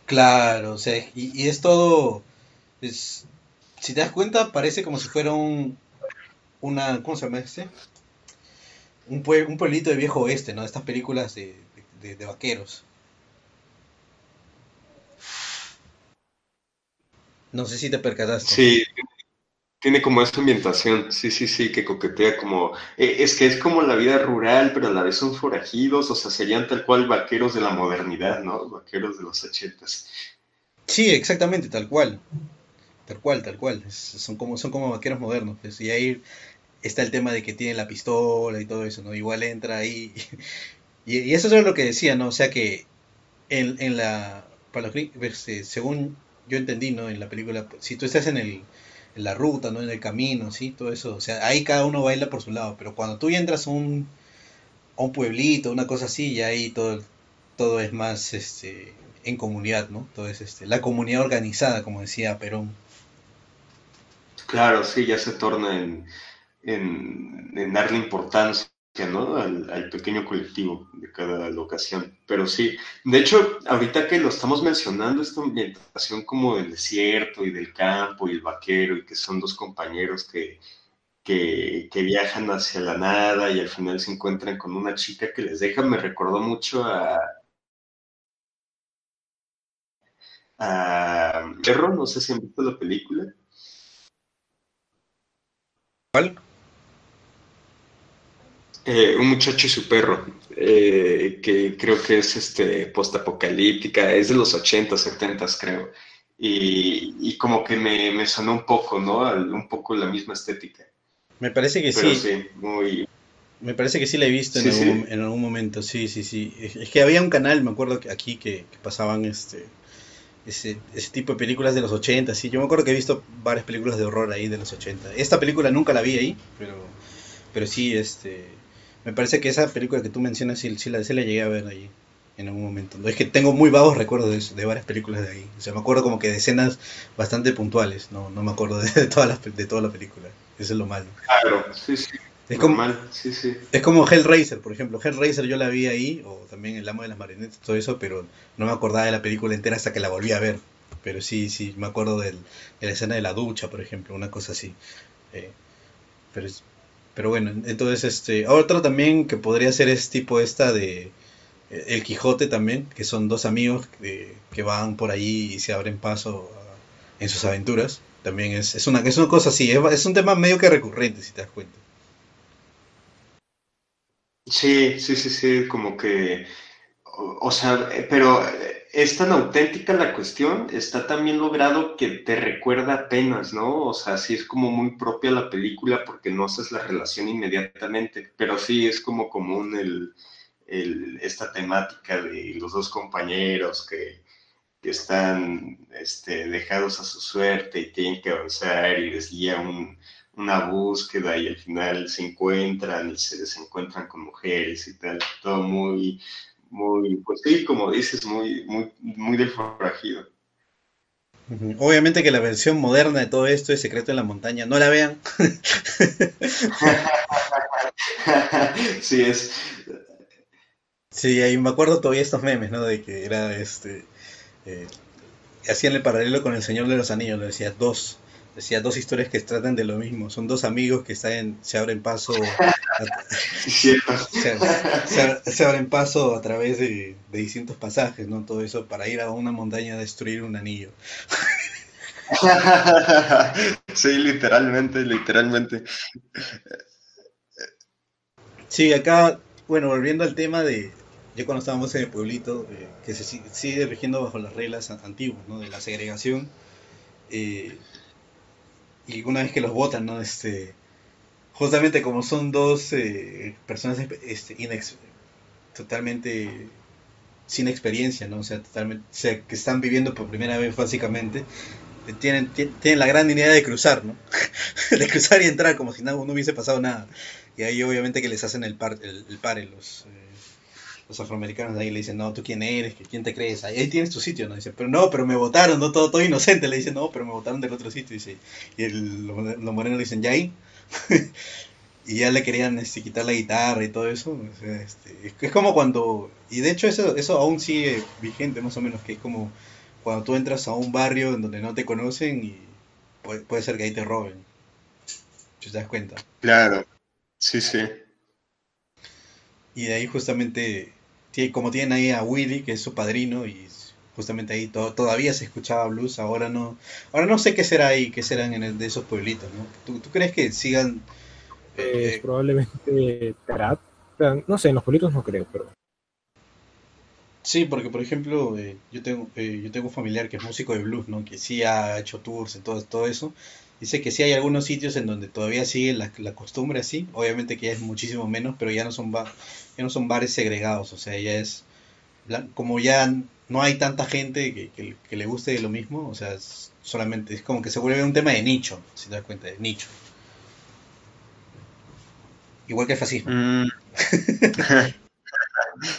Claro, o sea, y, es todo, es, si te das cuenta, parece como si fuera un, una, ¿cómo se llama este? Un, un pueblito de viejo oeste, ¿no? Estas películas de, de vaqueros. No sé si te percataste. Sí, tiene como esa ambientación, sí, sí, sí, que coquetea como, eh, es que es como la vida rural, pero a la vez son forajidos, o sea, serían tal cual vaqueros de la modernidad, ¿no? Vaqueros de los ochentas. Sí, exactamente, tal cual, tal cual, tal cual, son, como, son como vaqueros modernos, pues, y ahí está el tema de que tienen la pistola y todo eso, ¿no? Igual entra ahí, y, eso es lo que decía, ¿no? O sea que en, en la, para los, este, según yo entendí, ¿no? En la película, si tú estás en el en la ruta, ¿no? En el camino, ¿sí? Todo eso. O sea, ahí cada uno baila por su lado. Pero cuando tú entras a un, a un pueblito, una cosa así, ya ahí todo, todo es más este, en comunidad, ¿no? Todo es este, la comunidad organizada, como decía Perón. Claro, sí, ya se torna en, en, darle importancia ¿no? Al, pequeño colectivo de cada locación. Pero sí, de hecho, ahorita que lo estamos mencionando, esta ambientación como del desierto y del campo y el vaquero, y que son dos compañeros que, que, viajan hacia la nada y al final se encuentran con una chica que les deja, me recordó mucho a... a Perro, no sé si han visto la película. ¿Cuál? Eh, un muchacho y su perro, eh, que creo que es este postapocalíptica, es de los 80, 70 creo. Y, como que me, sonó un poco, ¿no? un poco la misma estética. Me parece que sí. muy... Me parece que sí la he visto en, algún, momento, sí, sí, sí. Es que había un canal, me acuerdo que aquí, que, pasaban este ese, ese, tipo de películas de los 80, sí. Yo me acuerdo que he visto varias películas de horror ahí de los 80. Esta película nunca la vi ahí, pero, pero sí, este me parece que esa película que tú mencionas sí, la, la llegué a ver ahí en algún momento. Es que tengo muy vagos recuerdos de, varias películas de ahí. O sea, me acuerdo como que de escenas bastante puntuales. No, no me acuerdo de, todas las, de toda la película. Eso es lo malo. Claro, sí, sí. Es como, sí, sí. es como Hellraiser, por ejemplo. Hellraiser yo la vi ahí, o también El Amo de las Marionetas, todo eso, pero no me acordaba de la película entera hasta que la volví a ver. Pero sí, sí, me acuerdo de la escena de la ducha, por ejemplo, una cosa así. Eh, pero es, pero bueno, entonces, este, otro también que podría ser es tipo esta de eh, El Quijote también, que son dos amigos que, van por ahí y se abren paso en sus aventuras. También es, es, una, es una cosa así, es, un tema medio que recurrente, si te das cuenta. Sí, sí, sí, sí, como que, o sea, eh, pero es tan auténtica la cuestión, está también logrado que te recuerda apenas, ¿no? O sea, sí es como muy propia la película porque no haces la relación inmediatamente, pero sí es como común el, esta temática de los dos compañeros que, están este, dejados a su suerte y tienen que avanzar y les guía una búsqueda y al final se encuentran y se desencuentran con mujeres y tal, todo muy muy, pues sí, como dices, muy, muy, muy del forajido. Obviamente que la versión moderna de todo esto es Secreto en la Montaña, no la vean. sí, es. Sí, ahí me acuerdo todavía estos memes, ¿no? De que era este. Eh, hacían el paralelo con El Señor de los Anillos, le decía dos, decía dos historias que tratan de lo mismo. Son dos amigos que están se abren paso. se, abren paso a través de, distintos pasajes, ¿no? Todo eso para ir a una montaña a destruir un anillo. sí, literalmente, literalmente. Sí, acá, bueno, volviendo al tema de, yo cuando estábamos en el pueblito, eh, que se sigue rigiendo bajo las reglas antiguas, ¿no? De la segregación. Eh, y una vez que los votan, ¿no? Este, justamente como son dos eh, personas este, totalmente sin experiencia, ¿no? O sea, totalmente, que están viviendo por primera vez básicamente, tienen, tienen la gran idea de cruzar, ¿no? de cruzar y entrar como si no, no hubiese pasado nada. Y ahí obviamente que les hacen el par, el, el pare los, eh, los afroamericanos ahí le dicen, no, ¿tú quién eres? ¿Quién te crees? Ahí, tienes tu sitio, ¿no? Dice, pero no, pero me votaron, no, todo, todo inocente. Le dicen, no, pero me votaron del otro sitio. Dice, y el, los, morenos dicen, ¿ya ahí? y ya le querían este, quitar la guitarra y todo eso. este, es, como cuando, y de hecho eso, eso aún sigue vigente más o menos, que es como cuando tú entras a un barrio en donde no te conocen y puede, puede ser que ahí te roben. ¿Te das cuenta? Claro. Sí, sí. Y de ahí justamente, como tienen ahí a Willy, que es su padrino, y justamente ahí todavía se escuchaba blues, ahora no ahora no sé qué será ahí, qué serán en el, de esos pueblitos, ¿no? ¿Tú, crees que sigan...? Eh, probablemente no sé, en los pueblitos no creo, pero... Sí, porque por ejemplo, eh, yo tengo eh, yo tengo un familiar que es músico de blues, ¿no? Que sí ha hecho tours y todo, todo eso, Dice que sí hay algunos sitios en donde todavía sigue la, costumbre así, obviamente que ya es muchísimo menos, pero ya no son ya no son bares segregados, o sea, ya es como ya no hay tanta gente que, que, le guste lo mismo, o sea, solamente es como que se vuelve un tema de nicho, si te das cuenta, de nicho. Igual que el fascismo. Mm.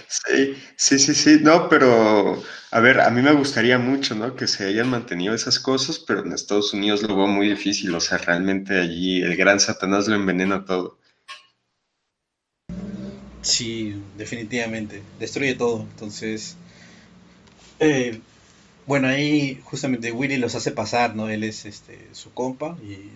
Sí, sí, sí, sí, no, pero a ver, a mí me gustaría mucho, ¿no? Que se hayan mantenido esas cosas, pero en Estados Unidos lo veo muy difícil, o sea, realmente allí el gran Satanás lo envenena todo. Sí, definitivamente, destruye todo, entonces, eh, bueno, ahí justamente Willy los hace pasar, ¿no? Él es este, su compa y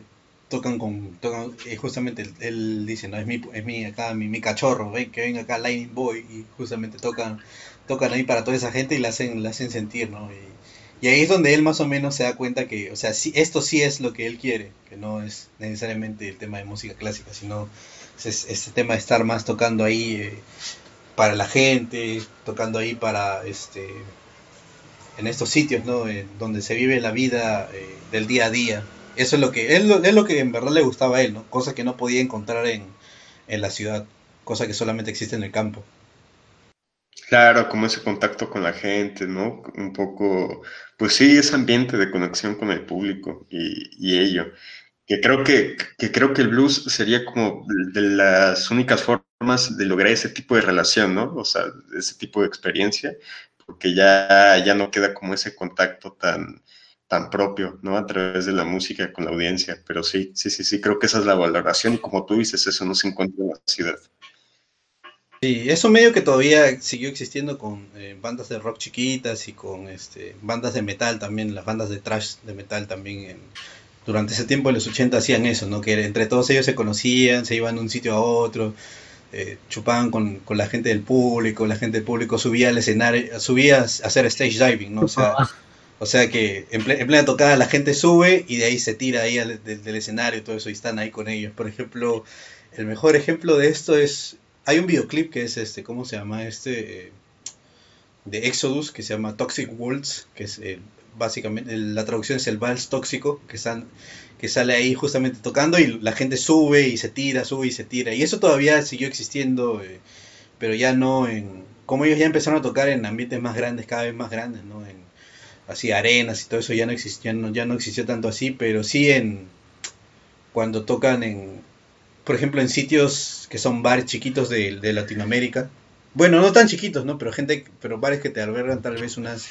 tocan con tocan, eh, justamente él, dice no es mi es mi acá mi, mi cachorro ven que venga acá Lightning Boy y justamente tocan tocan ahí para toda esa gente y la hacen la hacen sentir no y, ahí es donde él más o menos se da cuenta que o sea sí, esto sí es lo que él quiere que no es necesariamente el tema de música clásica sino este tema de estar más tocando ahí eh, para la gente tocando ahí para este en estos sitios no donde se vive la vida eh, del día a día eso es lo que es lo, es lo que en verdad le gustaba a él, ¿no? Cosa que no podía encontrar en, la ciudad, cosa que solamente existe en el campo. Claro, como ese contacto con la gente, ¿no? Un poco, pues sí, ese ambiente de conexión con el público y, ello. Que creo que, que, creo que el blues sería como de las únicas formas de lograr ese tipo de relación, ¿no? O sea, ese tipo de experiencia, porque ya, ya no queda como ese contacto tan, tan propio, ¿no? A través de la música con la audiencia. Pero sí, sí, sí, sí, creo que esa es la valoración y como tú dices, eso no se encuentra en la ciudad. Sí, eso medio que todavía siguió existiendo con eh, bandas de rock chiquitas y con este, bandas de metal también, las bandas de trash de metal también. Durante ese tiempo, en los 80, hacían eso, ¿no? Que entre todos ellos se conocían, se iban de un sitio a otro, eh, chupaban con, con, la gente del público, la gente del público subía al escenario, subía a hacer stage diving, ¿no? O sea, O sea que en, plena tocada la gente sube y de ahí se tira ahí del escenario y todo eso y están ahí con ellos. Por ejemplo, el mejor ejemplo de esto es, hay un videoclip que es este, ¿cómo se llama? Este, de Exodus, que se llama Toxic Waltz, que es eh, básicamente, la traducción es el vals tóxico, que, que sale ahí justamente tocando y la gente sube y se tira, sube y se tira. Y eso todavía siguió existiendo, eh, pero ya no en, como ellos ya empezaron a tocar en ambientes más grandes, cada vez más grandes, ¿no? En, así arenas y todo eso ya no existía, ya no, existió tanto así, pero sí en cuando tocan en, por ejemplo, en sitios que son bares chiquitos de, Latinoamérica. Bueno, no tan chiquitos, ¿no? Pero gente, pero bares que te albergan tal vez unas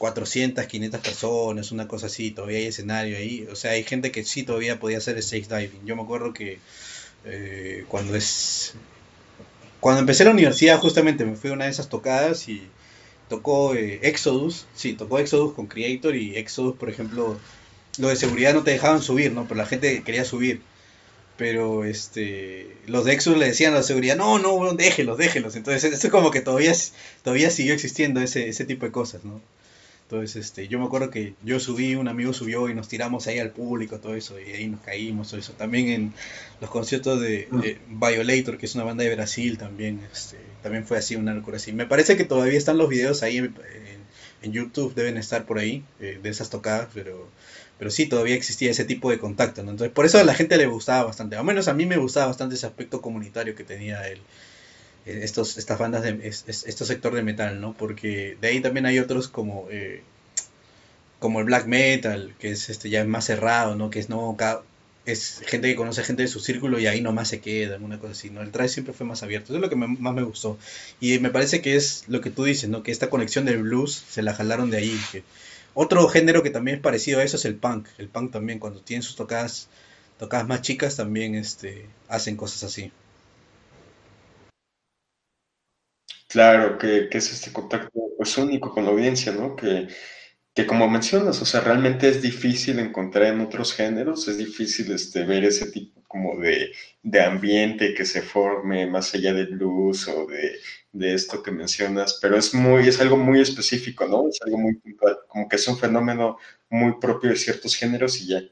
400, 500 personas, una cosa así, todavía hay escenario ahí. O sea, hay gente que sí todavía podía hacer stage diving. Yo me acuerdo que eh, cuando es... Cuando empecé la universidad justamente me fui a una de esas tocadas y tocó eh, Exodus, sí, tocó Exodus con Creator y Exodus, por ejemplo, lo de seguridad no te dejaban subir, ¿no? Pero la gente quería subir. Pero este los de Exus le decían a la seguridad, no, no, déjelos, déjelos. Entonces, esto es como que todavía, todavía siguió existiendo ese, ese tipo de cosas, ¿no? Entonces, este, yo me acuerdo que yo subí, un amigo subió y nos tiramos ahí al público, todo eso, y ahí nos caímos, todo eso. También en los conciertos de, Violator, que es una banda de Brasil, también, este, también fue así, una locura así. Me parece que todavía están los videos ahí en, YouTube, deben estar por ahí, eh, de esas tocadas, pero, pero sí, todavía existía ese tipo de contacto, ¿no? Entonces, por eso a la gente le gustaba bastante, al menos a mí me gustaba bastante ese aspecto comunitario que tenía el eh, estos, estas bandas de este sector de metal, ¿no? Porque de ahí también hay otros como eh, como el black metal, que es este ya más cerrado, ¿no? Que es no es gente que conoce gente de su círculo y ahí nomás se queda, una cosa así, ¿no? El traje siempre fue más abierto, eso es lo que más me gustó. Y me parece que es lo que tú dices, ¿no? Que esta conexión del blues se la jalaron de ahí. Que... Otro género que también es parecido a eso es el punk. El punk también, cuando tienen sus tocadas, tocadas más chicas, también este, hacen cosas así. Claro, que, es este contacto pues, único con la audiencia, ¿no? Que, que como mencionas, o sea, realmente es difícil encontrar en otros géneros, es difícil este, ver ese tipo como de, ambiente que se forme más allá del blues o de, esto que mencionas, pero es muy, es algo muy específico, ¿no? Es algo muy puntual, como que es un fenómeno muy propio de ciertos géneros y ya.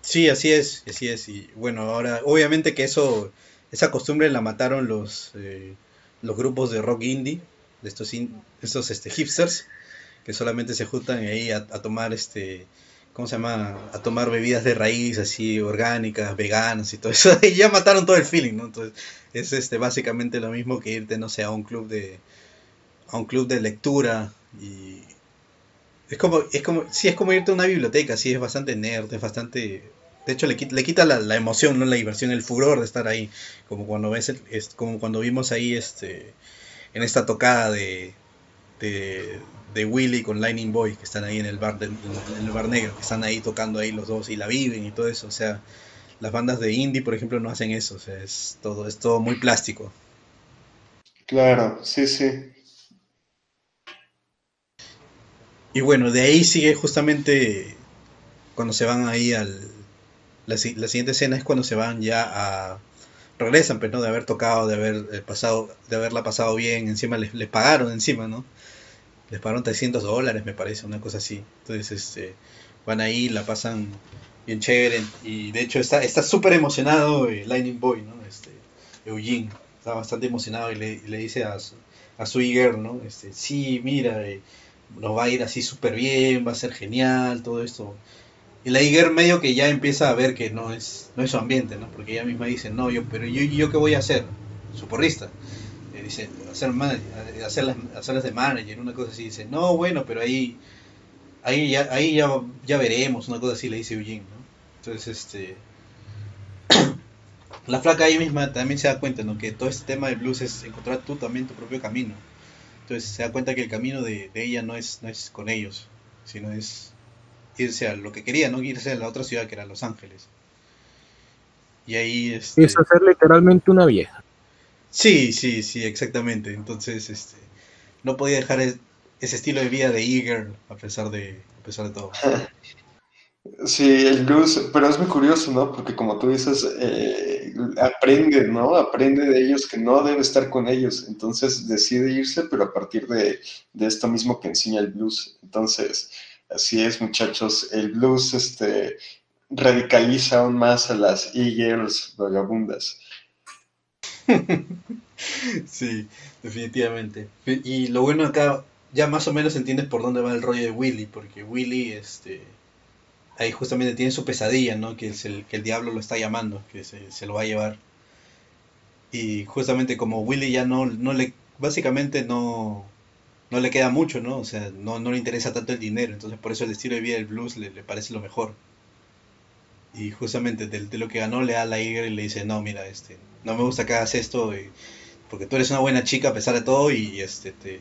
Sí, así es, así es. Y bueno, ahora, obviamente que eso esa costumbre la mataron los, eh, los grupos de rock indie, de estos, estos este, hipsters, que solamente se juntan ahí a, tomar este, ¿cómo se llama? A tomar bebidas de raíz así orgánicas, veganas y todo eso. Y ya mataron todo el feeling, ¿no? Entonces, es este básicamente lo mismo que irte, no sé, a un club de a un club de lectura y es como es como sí es como irte a una biblioteca, sí es bastante nerd, es bastante de hecho, le, le quita la, la, emoción, ¿no? la diversión, el furor de estar ahí. Como cuando ves es, como cuando vimos ahí este en esta tocada de, de, Willy con Lightning Boy, que están ahí en el bar en el bar negro, que están ahí tocando ahí los dos y la viven y todo eso. O sea, las bandas de indie, por ejemplo, no hacen eso. O sea, es todo, es todo muy plástico. Claro, sí, sí. Y bueno, de ahí sigue justamente cuando se van ahí al, la, siguiente escena es cuando se van ya a regresan pero pues, no de haber tocado de haber eh, pasado de haberla pasado bien encima les, les, pagaron encima no les pagaron 300 dólares me parece una cosa así. Entonces este van ahí la pasan bien chévere y de hecho está está súper emocionado el Lightning Boy no este Eugene está bastante emocionado y le, le dice a su, a su girl no este sí mira eh, nos va a ir así súper bien va a ser genial todo esto y la Iger medio que ya empieza a ver que no es, no es su ambiente, ¿no? Porque ella misma dice, no, yo, pero yo, yo qué voy a hacer, su porrista. Le dice, hacer hacerlas, hacerlas de manager, una cosa así. Dice, no, bueno, pero ahí, ahí ya, ahí ya, ya veremos, una cosa así le dice Eugene, ¿no? Entonces, este, la flaca ahí misma también se da cuenta, ¿no? Que todo este tema de blues es encontrar tú también tu propio camino. Entonces se da cuenta que el camino de, de ella no es, no es con ellos, sino es irse a lo que quería, ¿no? Irse a la otra ciudad que era Los Ángeles. Y ahí... Este... Es hacer literalmente una vieja. Sí, sí, sí, exactamente. Entonces, este, no podía dejar ese estilo de vida de Eager a pesar de, a pesar de todo. Sí, el blues, pero es muy curioso, ¿no? Porque como tú dices, eh, aprende, ¿no? Aprende de ellos que no debe estar con ellos. Entonces decide irse, pero a partir de, de esto mismo que enseña el blues. Entonces, Así es, muchachos. El blues este, radicaliza aún más a las e-girls vagabundas. sí, definitivamente. Y lo bueno acá, ya más o menos entiendes por dónde va el rollo de Willy, porque Willy, este, ahí justamente tiene su pesadilla, ¿no? Que, es el, que el diablo lo está llamando, que se, se, lo va a llevar. Y justamente como Willy ya no, no le, básicamente no, no le queda mucho, ¿no? O sea, no, no le interesa tanto el dinero, entonces por eso el estilo de vida del blues le, parece lo mejor. Y justamente de, lo que ganó le da la Iger y le dice, no, mira, este, no me gusta que hagas esto, porque tú eres una buena chica a pesar de todo y este te,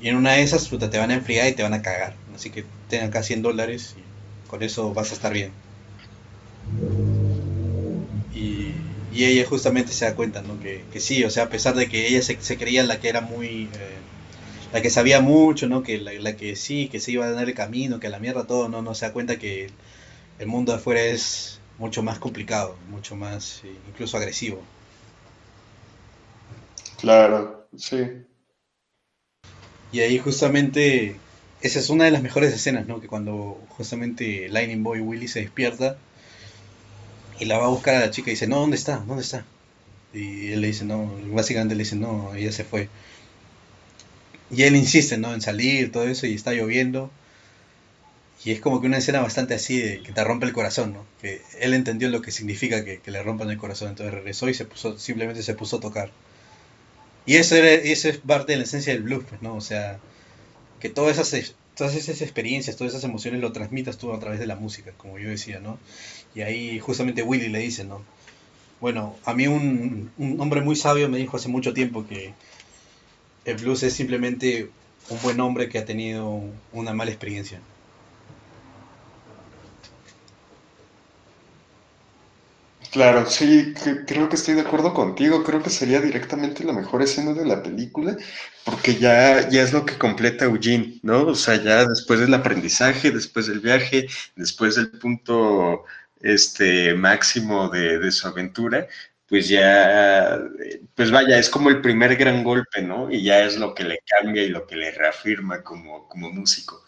y en una de esas puta, te van a enfriar y te van a cagar. Así que ten acá 100 dólares y con eso vas a estar bien. Y, y ella justamente se da cuenta, ¿no? Que, que, sí, o sea, a pesar de que ella se, se creía la que era muy... Eh, la que sabía mucho, ¿no? Que la, que sí, que se iba a dar el camino, que a la mierda todo, no, no se da cuenta que el mundo de afuera es mucho más complicado, mucho más eh, incluso agresivo. Claro, sí. Y ahí justamente, esa es una de las mejores escenas, ¿no? Que cuando justamente Lightning Boy Willy se despierta y la va a buscar a la chica y dice, no, ¿dónde está? ¿Dónde está? Y él le dice, no, básicamente le dice, no, ella se fue. Y él insiste, ¿no? En salir, todo eso, y está lloviendo. Y es como que una escena bastante así que te rompe el corazón, ¿no? Que él entendió lo que significa que, le rompan el corazón, entonces regresó y se simplemente se puso a tocar. Y eso, era, es parte de la esencia del blues, pues, ¿no? O sea, que todas esas, todas esas experiencias, todas esas emociones lo transmitas tú a través de la música, como yo decía, ¿no? Y ahí justamente Willy le dice, ¿no? Bueno, a mí un hombre muy sabio me dijo hace mucho tiempo que el blues es simplemente un buen hombre que ha tenido una mala experiencia. Claro, sí, creo que estoy de acuerdo contigo. Creo que sería directamente la mejor escena de la película, porque ya, ya es lo que completa Eugene, ¿no? O sea, ya después del aprendizaje, después del viaje, después del punto este, máximo de, de su aventura, pues ya, pues vaya, es como el primer gran golpe, ¿no? Y ya es lo que le cambia y lo que le reafirma como, como músico.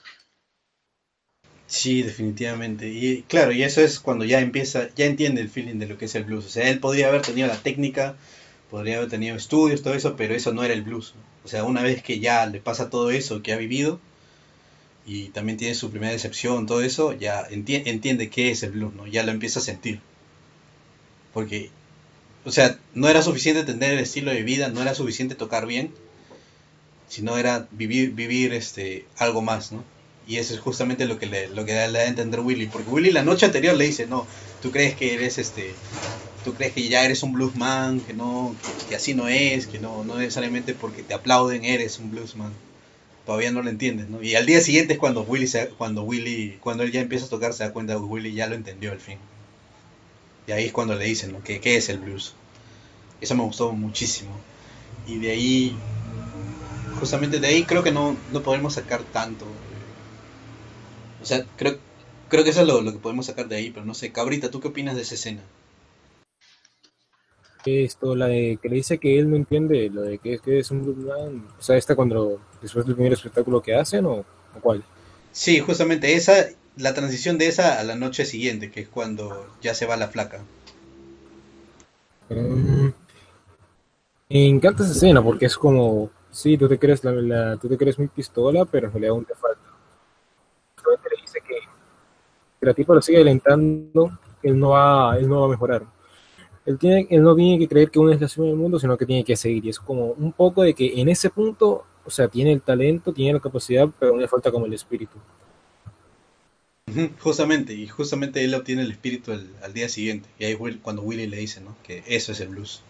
Sí, definitivamente. Y claro, y eso es cuando ya empieza, ya entiende el feeling de lo que es el blues. O sea, él podría haber tenido la técnica, podría haber tenido estudios, todo eso, pero eso no era el blues. O sea, una vez que ya le pasa todo eso que ha vivido y también tiene su primera decepción, todo eso, ya entiende qué es el blues, ¿no? Ya lo empieza a sentir. Porque, o sea, no era suficiente entender el estilo de vida, no era suficiente tocar bien, sino era vivir, vivir este, algo más, ¿no? Y eso es justamente lo que le, lo que le da a entender Willy. Porque Willy la noche anterior le dice, no, tú crees que eres este, tú crees que ya eres un bluesman, que no, que, así no es, que no, no necesariamente porque te aplauden eres un bluesman. Todavía no lo entiendes, ¿no? Y al día siguiente es cuando Willy se, cuando Willy, cuando él ya empieza a tocar se da cuenta que Willy ya lo entendió al fin. Y ahí es cuando le dicen, ¿no? ¿Qué, qué es el blues? Eso me gustó muchísimo. Y de ahí, justamente de ahí creo que no, no podemos sacar tanto o sea, creo, creo que eso es lo, que podemos sacar de ahí, pero no sé. Cabrita, ¿tú qué opinas de esa escena? Esto, la de que le dice que él no entiende, lo de que, que es un bluesman, o sea, esta cuando, después del primer espectáculo que hacen, o, cuál? Sí, justamente esa, la transición de esa a la noche siguiente, que es cuando ya se va la flaca. Me encanta esa escena porque es como, sí, tú te crees, la, tú te crees muy pistola, pero en realidad aún te falta le dice que, el tipo lo sigue alentando, él no va, él no va a mejorar. Él, tiene, él no tiene que creer que uno es la suma del mundo, sino que tiene que seguir. Y es como un poco de que en ese punto, o sea, tiene el talento, tiene la capacidad, pero le falta como el espíritu. Justamente, y justamente él obtiene el espíritu al, día siguiente. Y ahí es cuando Willy le dice, ¿no? Que eso es el blues.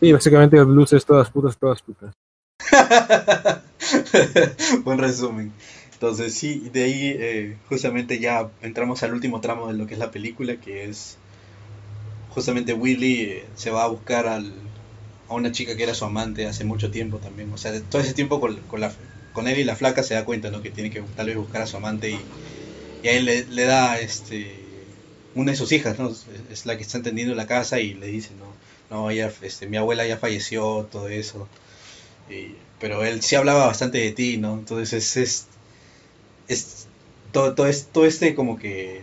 Sí, básicamente el blues es todas putas, todas putas. Buen resumen. Entonces sí, de ahí eh, justamente ya entramos al último tramo de lo que es la película, que es justamente Willy eh, se va a buscar al, a una chica que era su amante hace mucho tiempo también. O sea, todo ese tiempo con, con, la, con él y la flaca se da cuenta ¿no? que tiene que tal vez buscar a su amante y, y a él le, le, da este una de sus hijas, ¿no? Es la que está entendiendo la casa y le dice, no, no, ella, este, mi abuela ya falleció, todo eso pero él sí hablaba bastante de ti, ¿no? Entonces es, es, todo, todo, todo este como que,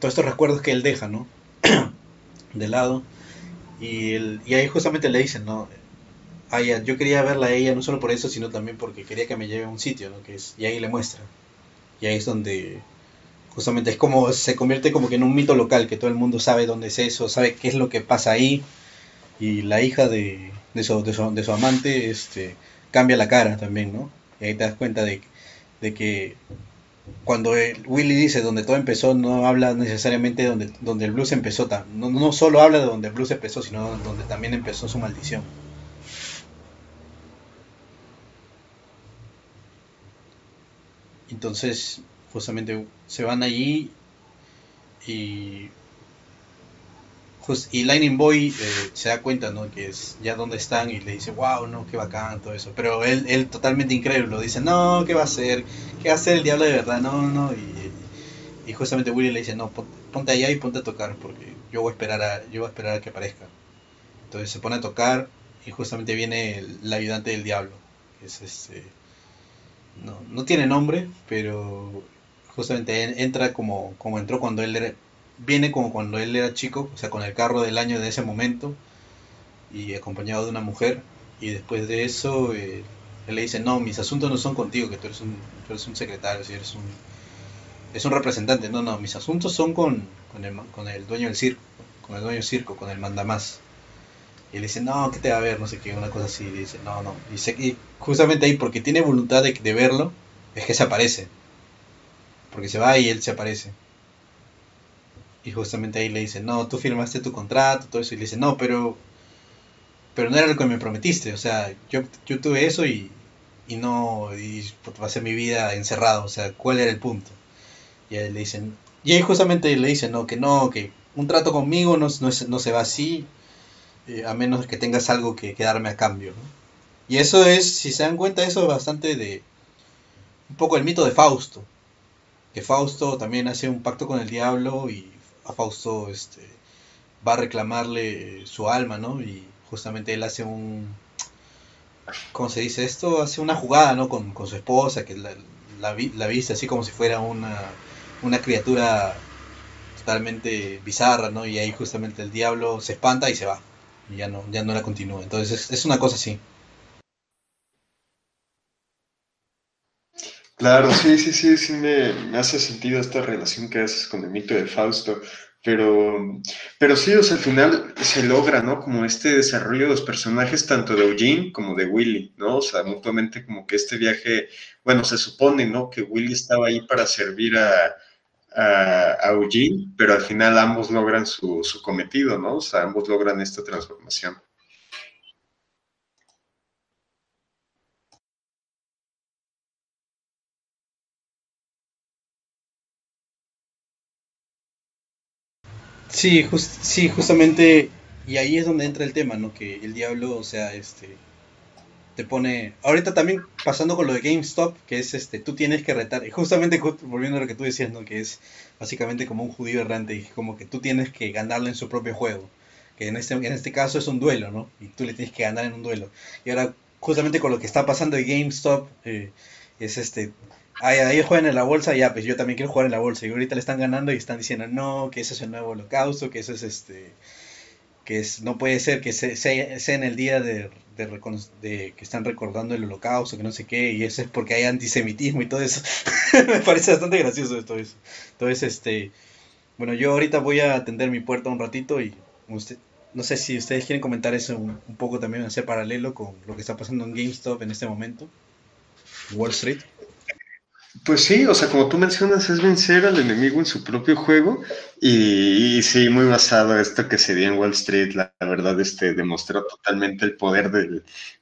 todos estos recuerdos que él deja, ¿no? de lado. Y, y ahí justamente le dicen, ¿no? Yo quería verla a ella no solo por eso, sino también porque quería que me lleve a un sitio. Que es, y ahí le muestra. Y ahí es donde justamente es como, se convierte como que en un mito local, que todo el mundo sabe dónde es eso, sabe qué es lo que pasa ahí. Y la hija de, de su, de su amante este, cambia la cara también, ¿no? Y ahí te das cuenta de, de que cuando Willy dice donde todo empezó, no habla necesariamente de donde, donde el blues empezó, no, no solo habla de donde el blues empezó, sino donde también empezó su maldición. Entonces, justamente se van allí y y Lightning Boy eh, se da cuenta, ¿no? Que es ya dónde están y le dice, wow, no, qué bacán, todo eso. Pero él, él totalmente incrédulo, dice, no, ¿qué va a hacer? ¿Qué va a hacer el diablo de verdad? No, no. Y, y justamente Willy le dice, no, ponte allá y ponte a tocar, porque yo voy a esperar a, yo voy a, esperar a que aparezca. Entonces se pone a tocar y justamente viene el, ayudante del diablo, que es este... No, no tiene nombre, pero justamente entra como, como entró cuando él era, viene como cuando él era chico, o sea, con el carro del año de ese momento y acompañado de una mujer. Y después de eso, eh, él le dice, no, mis asuntos no son contigo, que tú eres un, tú eres un secretario, si eres un, es un representante. No, no, mis asuntos son con, con, el, con el dueño del circo, con el dueño del circo, con el mandamás. Y le dice, no, ¿qué te va a ver? No sé qué, una cosa así. Y dice, no, no. Y, y justamente ahí, porque tiene voluntad de, de verlo, es que se aparece. Porque se va y él se aparece. Y justamente ahí le dice, no, tú firmaste tu contrato, todo eso. Y le dice, no, pero, pero no era lo que me prometiste. O sea, yo, yo tuve eso y, y no, y ser mi vida encerrado. O sea, ¿cuál era el punto? Y ahí le dicen, y ahí justamente le dicen, no, que no, que un trato conmigo no, no, no se va así, eh, a menos que tengas algo que, que darme a cambio. Y eso es, si se dan cuenta, eso es bastante de un poco el mito de Fausto. Que Fausto también hace un pacto con el diablo y a Fausto este, va a reclamarle su alma, ¿no? Y justamente él hace un, ¿cómo se dice esto? Hace una jugada, ¿no? Con, su esposa, que la, la, la, viste así como si fuera una, una criatura totalmente bizarra, ¿no? Y ahí justamente el diablo se espanta y se va. Y ya no, ya no la continúa. Entonces es, una cosa así. Claro, sí, sí, sí, sí me, hace sentido esta relación que haces con el mito de Fausto, pero, pero sí, o sea, al final se logra, ¿no? Como este desarrollo de los personajes, tanto de Eugene como de Willy, ¿no? O sea, mutuamente como que este viaje, bueno, se supone, ¿no? Que Willy estaba ahí para servir a, a, Eugene, pero al final ambos logran su, su cometido, ¿no? O sea, ambos logran esta transformación. Sí, sí, justamente, y ahí es donde entra el tema, ¿no? Que el diablo, o sea, este, te pone, ahorita también pasando con lo de GameStop, que es, este, tú tienes que retar, justamente volviendo a lo que tú decías, ¿no? Que es básicamente como un judío errante, como que tú tienes que ganarle en su propio juego, que en este, en este caso es un duelo, ¿no? Y tú le tienes que ganar en un duelo. Y ahora, justamente con lo que está pasando de GameStop, eh, es este, Ahí, ahí juegan en la bolsa, ya, pues yo también quiero jugar en la bolsa. Y ahorita le están ganando y están diciendo, no, que eso es el nuevo holocausto, que eso es este. Que es, no puede ser que sea, en el día de, de, que están recordando el holocausto, que no sé qué, y eso es porque hay antisemitismo y todo eso. Me parece bastante gracioso esto eso. Entonces, este. Bueno, yo ahorita voy a atender mi puerta un ratito y usted, no sé si ustedes quieren comentar eso un, un poco también, hacer paralelo con lo que está pasando en GameStop en este momento. Wall Street. Pues sí, o sea, como tú mencionas, es vencer al enemigo en su propio juego y, sí, muy basado en esto que se dio en Wall Street, la, verdad, este, demostró totalmente el poder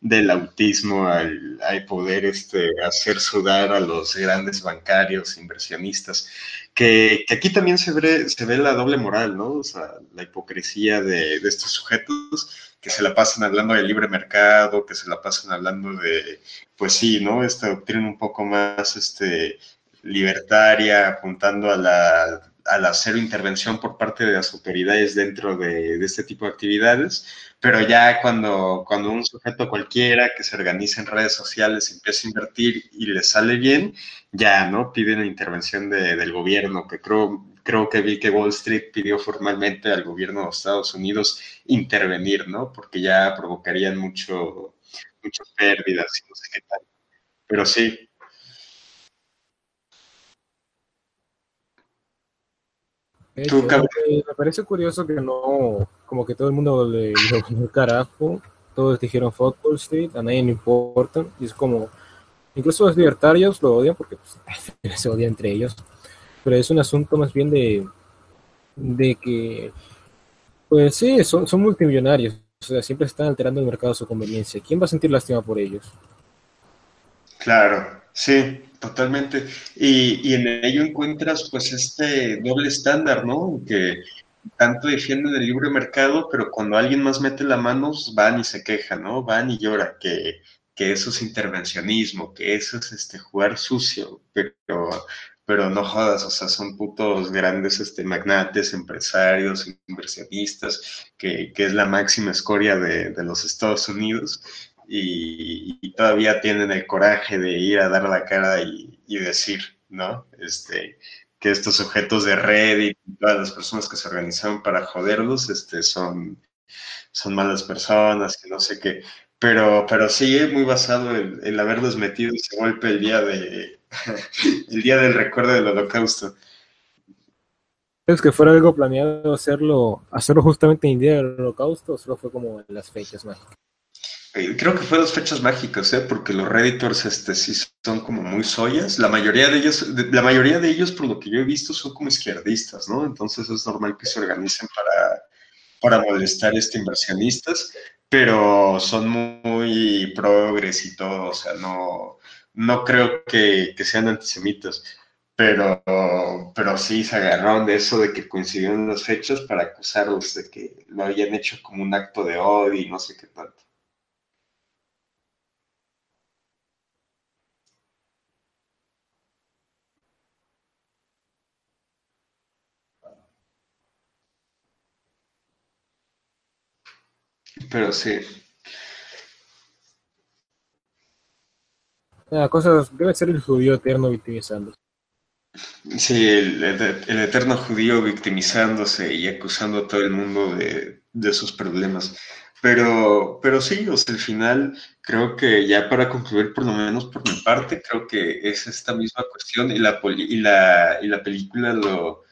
del, autismo, al, poder este, hacer sudar a los grandes bancarios, inversionistas, que, aquí también se ve, se ve la doble moral, ¿no? O sea, la hipocresía de, de estos sujetos que se la pasan hablando de libre mercado, que se la pasan hablando de, pues sí, ¿no? Esta doctrina un poco más este, libertaria, apuntando a la, a la cero intervención por parte de las autoridades dentro de, de, este tipo de actividades, pero ya cuando, cuando un sujeto cualquiera que se organiza en redes sociales empieza a invertir y le sale bien, ya, ¿no? Piden la intervención de, del gobierno, que creo creo que vi que Wall Street pidió formalmente al gobierno de Estados Unidos intervenir, ¿no? Porque ya provocarían mucho, muchas pérdidas y no sé qué tal. Pero sí. me parece curioso que no, como que todo el mundo le dio carajo, todos dijeron fuck Wall Street, a nadie le importa, y es como, incluso los libertarios lo odian porque pues, se odian entre ellos, pero es un asunto más bien de, de que, pues sí, son, son multimillonarios, o sea, siempre están alterando el mercado a su conveniencia. ¿Quién va a sentir lástima por ellos? Claro, sí, totalmente. Y, y en ello encuentras pues este doble estándar, ¿no? Que tanto defienden el libre mercado, pero cuando alguien más mete la mano, van y se quejan, ¿no? Van y lloran que, que eso es intervencionismo, que eso es este, jugar sucio, pero, pero no jodas, o sea, son putos grandes este, magnates, empresarios, inversionistas, que, que es la máxima escoria de, de los Estados Unidos y, todavía tienen el coraje de ir a dar la cara y, y decir, ¿no? Este, que estos sujetos de Reddit y todas las personas que se organizaron para joderlos este, son, son malas personas, que no sé qué. Pero, pero sí, es muy basado en, el haberlos metido ese golpe el día, de, el día del recuerdo del holocausto. ¿Es que fuera algo planeado hacerlo, hacerlo justamente en el día del holocausto o solo fue como en las fechas mágicas? Eh, creo que fue dos fechas mágicas, ¿eh? porque los Redditors este, sí son como muy soyas. La mayoría de ellos, la mayoría de ellos, por lo que yo he visto, son como izquierdistas, ¿no? Entonces es normal que se organicen para, para molestar a este inversionistas, pero son muy progres y todo, o sea, no, no creo que, que sean antisemitas. Pero, pero sí se agarraron de eso de que coincidieron las fechas para acusarlos de que lo habían hecho como un acto de odio y no sé qué tanto. Pero sí. La cosa debe ser el judío eterno victimizándose. Sí, el, eterno judío victimizándose y acusando a todo el mundo de, sus problemas. Pero, pero sí, o sea, al final creo que ya para concluir, por lo menos por mi parte, creo que es esta misma cuestión y la, y la, y la película lo,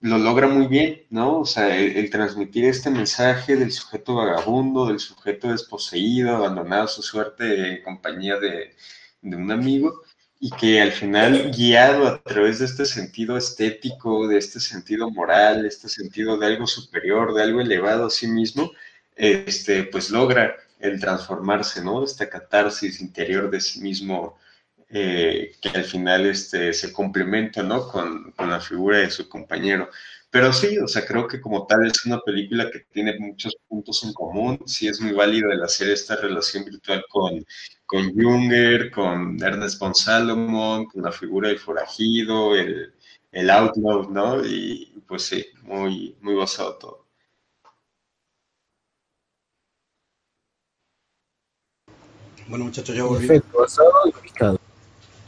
lo logra muy bien, ¿no? O sea, el, transmitir este mensaje del sujeto vagabundo, del sujeto desposeído, abandonado a su suerte en compañía de, un amigo, y que al final, guiado a través de este sentido estético, de este sentido moral, este sentido de algo superior, de algo elevado a sí mismo, este, pues logra el transformarse, ¿no? Esta catarsis interior de sí mismo eh, que al final este, se complementa ¿no? con, con, la figura de su compañero. Pero sí, o sea, creo que como tal es una película que tiene muchos puntos en común. Sí es muy válido el hacer esta relación virtual con, con Junger, con Ernest von Salomon, con la figura del forajido, el, el outlaw, ¿no? Y pues sí, muy, muy basado todo. Bueno, muchachos, ya volví. Perfecto, basado y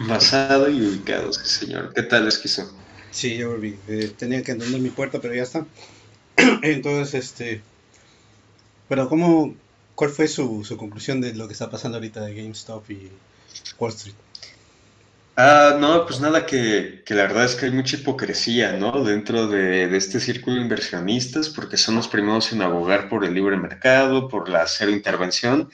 Basado y ubicado, sí, señor. ¿Qué tal, Esquizo? Sí, ya volví. Eh, tenía que entender mi puerta, pero ya está. Entonces, este. Pero, ¿cómo, ¿cuál fue su, su, conclusión de lo que está pasando ahorita de GameStop y Wall Street? Ah, no, pues nada, que, que, la verdad es que hay mucha hipocresía, ¿no? Dentro de, de, este círculo de inversionistas, porque son los primeros en abogar por el libre mercado, por la cero intervención,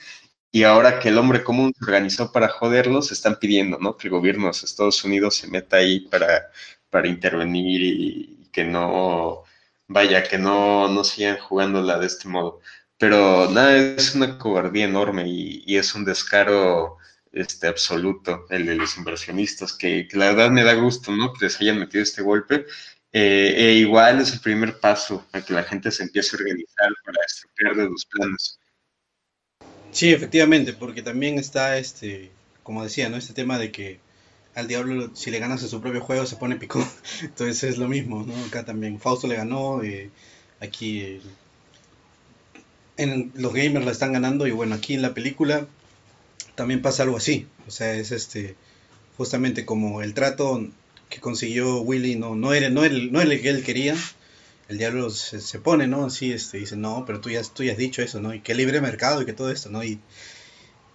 y ahora que el hombre común se organizó para joderlos, están pidiendo, ¿no? Que el gobierno de Estados Unidos se meta ahí para, para intervenir y, que no, vaya, que no, no sigan jugándola de este modo. Pero nada, es una cobardía enorme y, es un descaro este, absoluto el de los inversionistas, que, la verdad me da gusto, ¿no? Que les hayan metido este golpe. Eh, e igual es el primer paso a que la gente se empiece a organizar para estropear de los planes. Sí, efectivamente, porque también está este, como decía, ¿no? Este tema de que al diablo si le ganas a su propio juego se pone picón. Entonces es lo mismo, ¿no? Acá también Fausto le ganó, eh, aquí en, los gamers la están ganando y bueno, aquí en la película también pasa algo así. O sea, es este justamente como el trato que consiguió Willy no, no era, no no era el que él quería, el diablo se, pone, ¿no? Así, este, dice, no, pero tú ya, tú ya has dicho eso, ¿no? Y que libre mercado y que todo esto, ¿no? Y,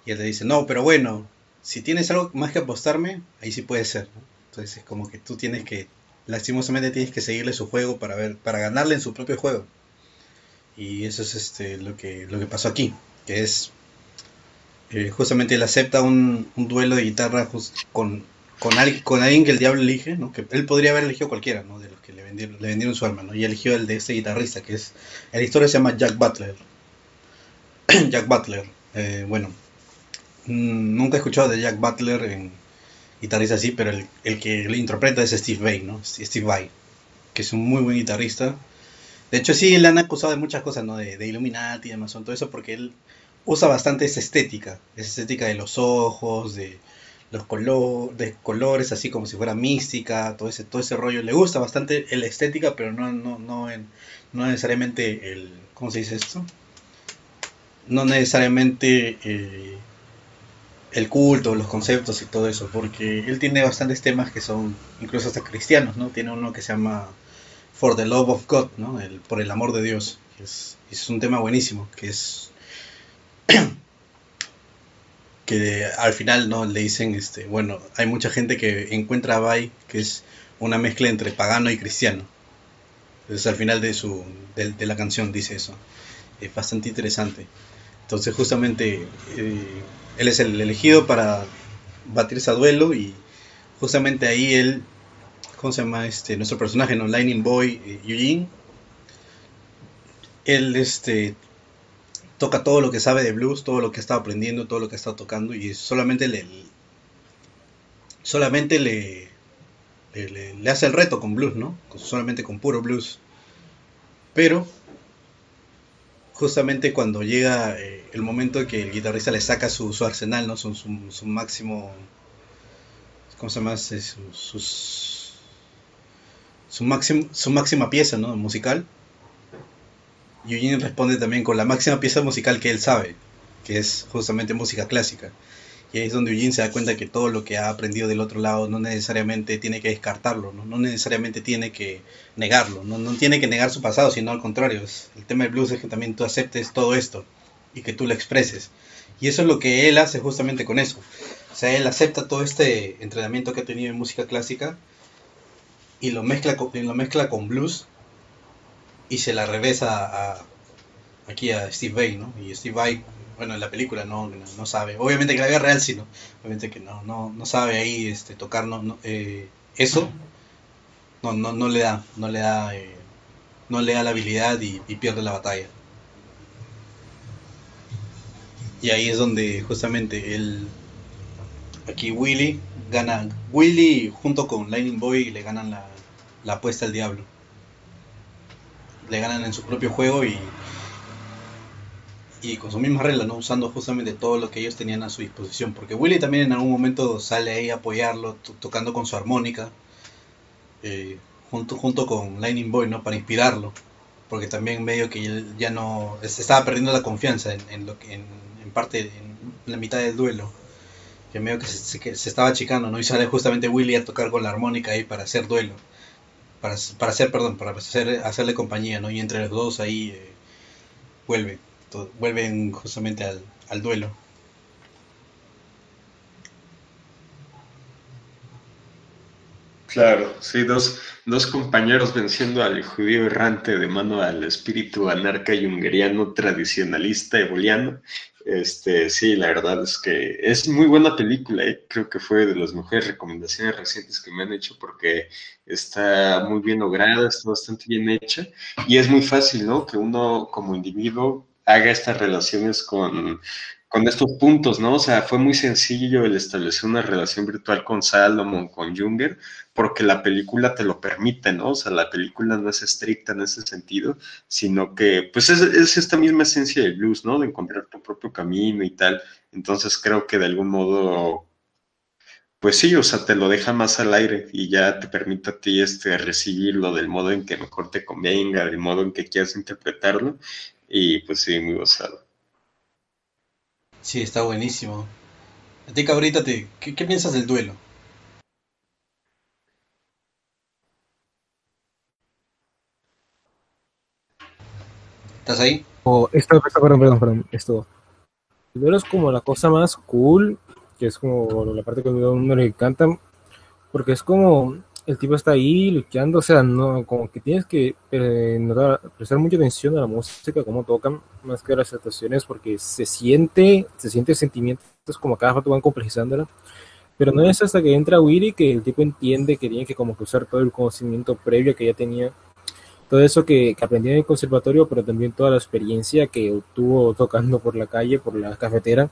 y él le dice, no, pero bueno, si tienes algo más que apostarme, ahí sí puede ser, ¿no? Entonces es como que tú tienes que, lastimosamente tienes que seguirle su juego para ver, para ganarle en su propio juego. Y eso es este, lo, que, lo que pasó aquí, que es, eh, justamente él acepta un, duelo de guitarra con, con, con alguien que el diablo elige, ¿no? Que él podría haber elegido cualquiera, ¿no? Que le vendieron, le su arma, ¿no? Y eligió el de este guitarrista, que es... La historia se llama Jack Butler. Jack Butler. Eh, bueno, mm, nunca he escuchado de Jack Butler en guitarrista así, pero el, que lo interpreta es Steve Vai, ¿no? Steve Vai, que es un muy buen guitarrista. De hecho, sí, le han acusado de muchas cosas, ¿no? De, de Illuminati y demás, todo eso, porque él usa bastante esa estética, esa estética de los ojos, de los de colores, así como si fuera mística, todo ese, todo ese rollo. Le gusta bastante la estética, pero no, no, no, no necesariamente el, ¿cómo se dice esto? No necesariamente eh, el culto, los conceptos y todo eso, porque él tiene bastantes temas que son incluso hasta cristianos, ¿no? Tiene uno que se llama For the Love of God, ¿no? El, por el amor de Dios. Es, es un tema buenísimo, que es que al final no le dicen, este, bueno, hay mucha gente que encuentra a Bai que es una mezcla entre pagano y cristiano. Entonces al final de, su, de, la canción dice eso. Es bastante interesante. Entonces justamente eh, él es el elegido para batirse a duelo y justamente ahí él, ¿cómo se llama este, nuestro personaje, no? Lightning Boy eh, Eugene, él este, toca todo lo que sabe de blues, todo lo que está aprendiendo, todo lo que está tocando y solamente le solamente le, le, hace el reto con blues, ¿no? Solamente con puro blues. Pero justamente cuando llega eh, el momento que el guitarrista le saca su, arsenal, ¿no? Su, su, máximo ¿cómo se llama? Su, su, máximo, su máxima pieza, ¿no? musical Eugene responde también con la máxima pieza musical que él sabe, que es justamente música clásica. Y ahí es donde Eugene se da cuenta que todo lo que ha aprendido del otro lado no necesariamente tiene que descartarlo, no, necesariamente tiene que negarlo, no, tiene que negar su pasado, sino al contrario. el tema del blues es que también tú aceptes todo esto y que tú lo expreses. Y eso es lo que él hace justamente con eso. O sea, él acepta todo este entrenamiento que ha tenido en música clásica y lo mezcla y lo mezcla con blues y se la revesa a, aquí a Steve Vai, ¿no? Y Steve Vai, bueno, en la película no, no, sabe, obviamente que la vida real sí, ¿no? Obviamente que no, no, no sabe ahí este, tocar no, eh, eso, no, no, no le da, no le da, eh, no le da la habilidad y, pierde la batalla. Y ahí es donde justamente él, aquí Willy gana, Willy junto con Lightning Boy le ganan la, la apuesta al diablo le ganan en su propio juego y, y con su misma regla, ¿no? Usando justamente todo lo que ellos tenían a su disposición. Porque Willy también en algún momento sale ahí a apoyarlo, tocando con su armónica, eh, junto, junto con Lightning Boy, ¿no? Para inspirarlo. Porque también medio que él ya no... Se estaba perdiendo la confianza en, lo que, en, parte, en la mitad del duelo. Que medio que se, se estaba achicando, ¿no? Y sale justamente Willy a tocar con la armónica ahí para hacer duelo para, para hacer, perdón, para hacer, hacerle compañía, ¿no? Y entre los dos ahí eh, vuelve, vuelven justamente al, al duelo. Claro, sí, dos, dos compañeros venciendo al judío errante de mano al espíritu anarca y hungariano tradicionalista eboliano este, sí, la verdad es que es muy buena película, ¿eh? creo que fue de las mejores recomendaciones recientes que me han hecho porque está muy bien lograda, está bastante bien hecha y es muy fácil, ¿no? Que uno como individuo haga estas relaciones con, con estos puntos, ¿no? O sea, fue muy sencillo el establecer una relación virtual con Salomon, con Junger, porque la película te lo permite, ¿no? O sea, la película no es estricta en ese sentido, sino que, pues es, es esta misma esencia del blues, ¿no? De encontrar tu propio camino y tal. Entonces creo que de algún modo, pues sí, o sea, te lo deja más al aire y ya te permite a ti este, recibirlo del modo en que mejor te convenga, del modo en que quieras interpretarlo. Y pues sí, muy gozado. Sí, está buenísimo. A ti, cabrita, ¿qué, piensas del duelo? ¿Estás ahí? Oh, esto, perdón, perdón, perdón, esto. Duelo es como la cosa más cool, que es como la parte que a uno le encanta, porque es como el tipo está ahí luchando, o sea, no, como que tienes que eh, prestar mucha atención a la música, cómo tocan, más que a las situaciones, porque se siente, se siente el sentimiento, es como cada rato van complejizándola, pero no es hasta que entra Willy que el tipo entiende que tiene que como que usar todo el conocimiento previo que ya tenía, todo eso que, que aprendió en el conservatorio, pero también toda la experiencia que obtuvo tocando por la calle, por la cafetera,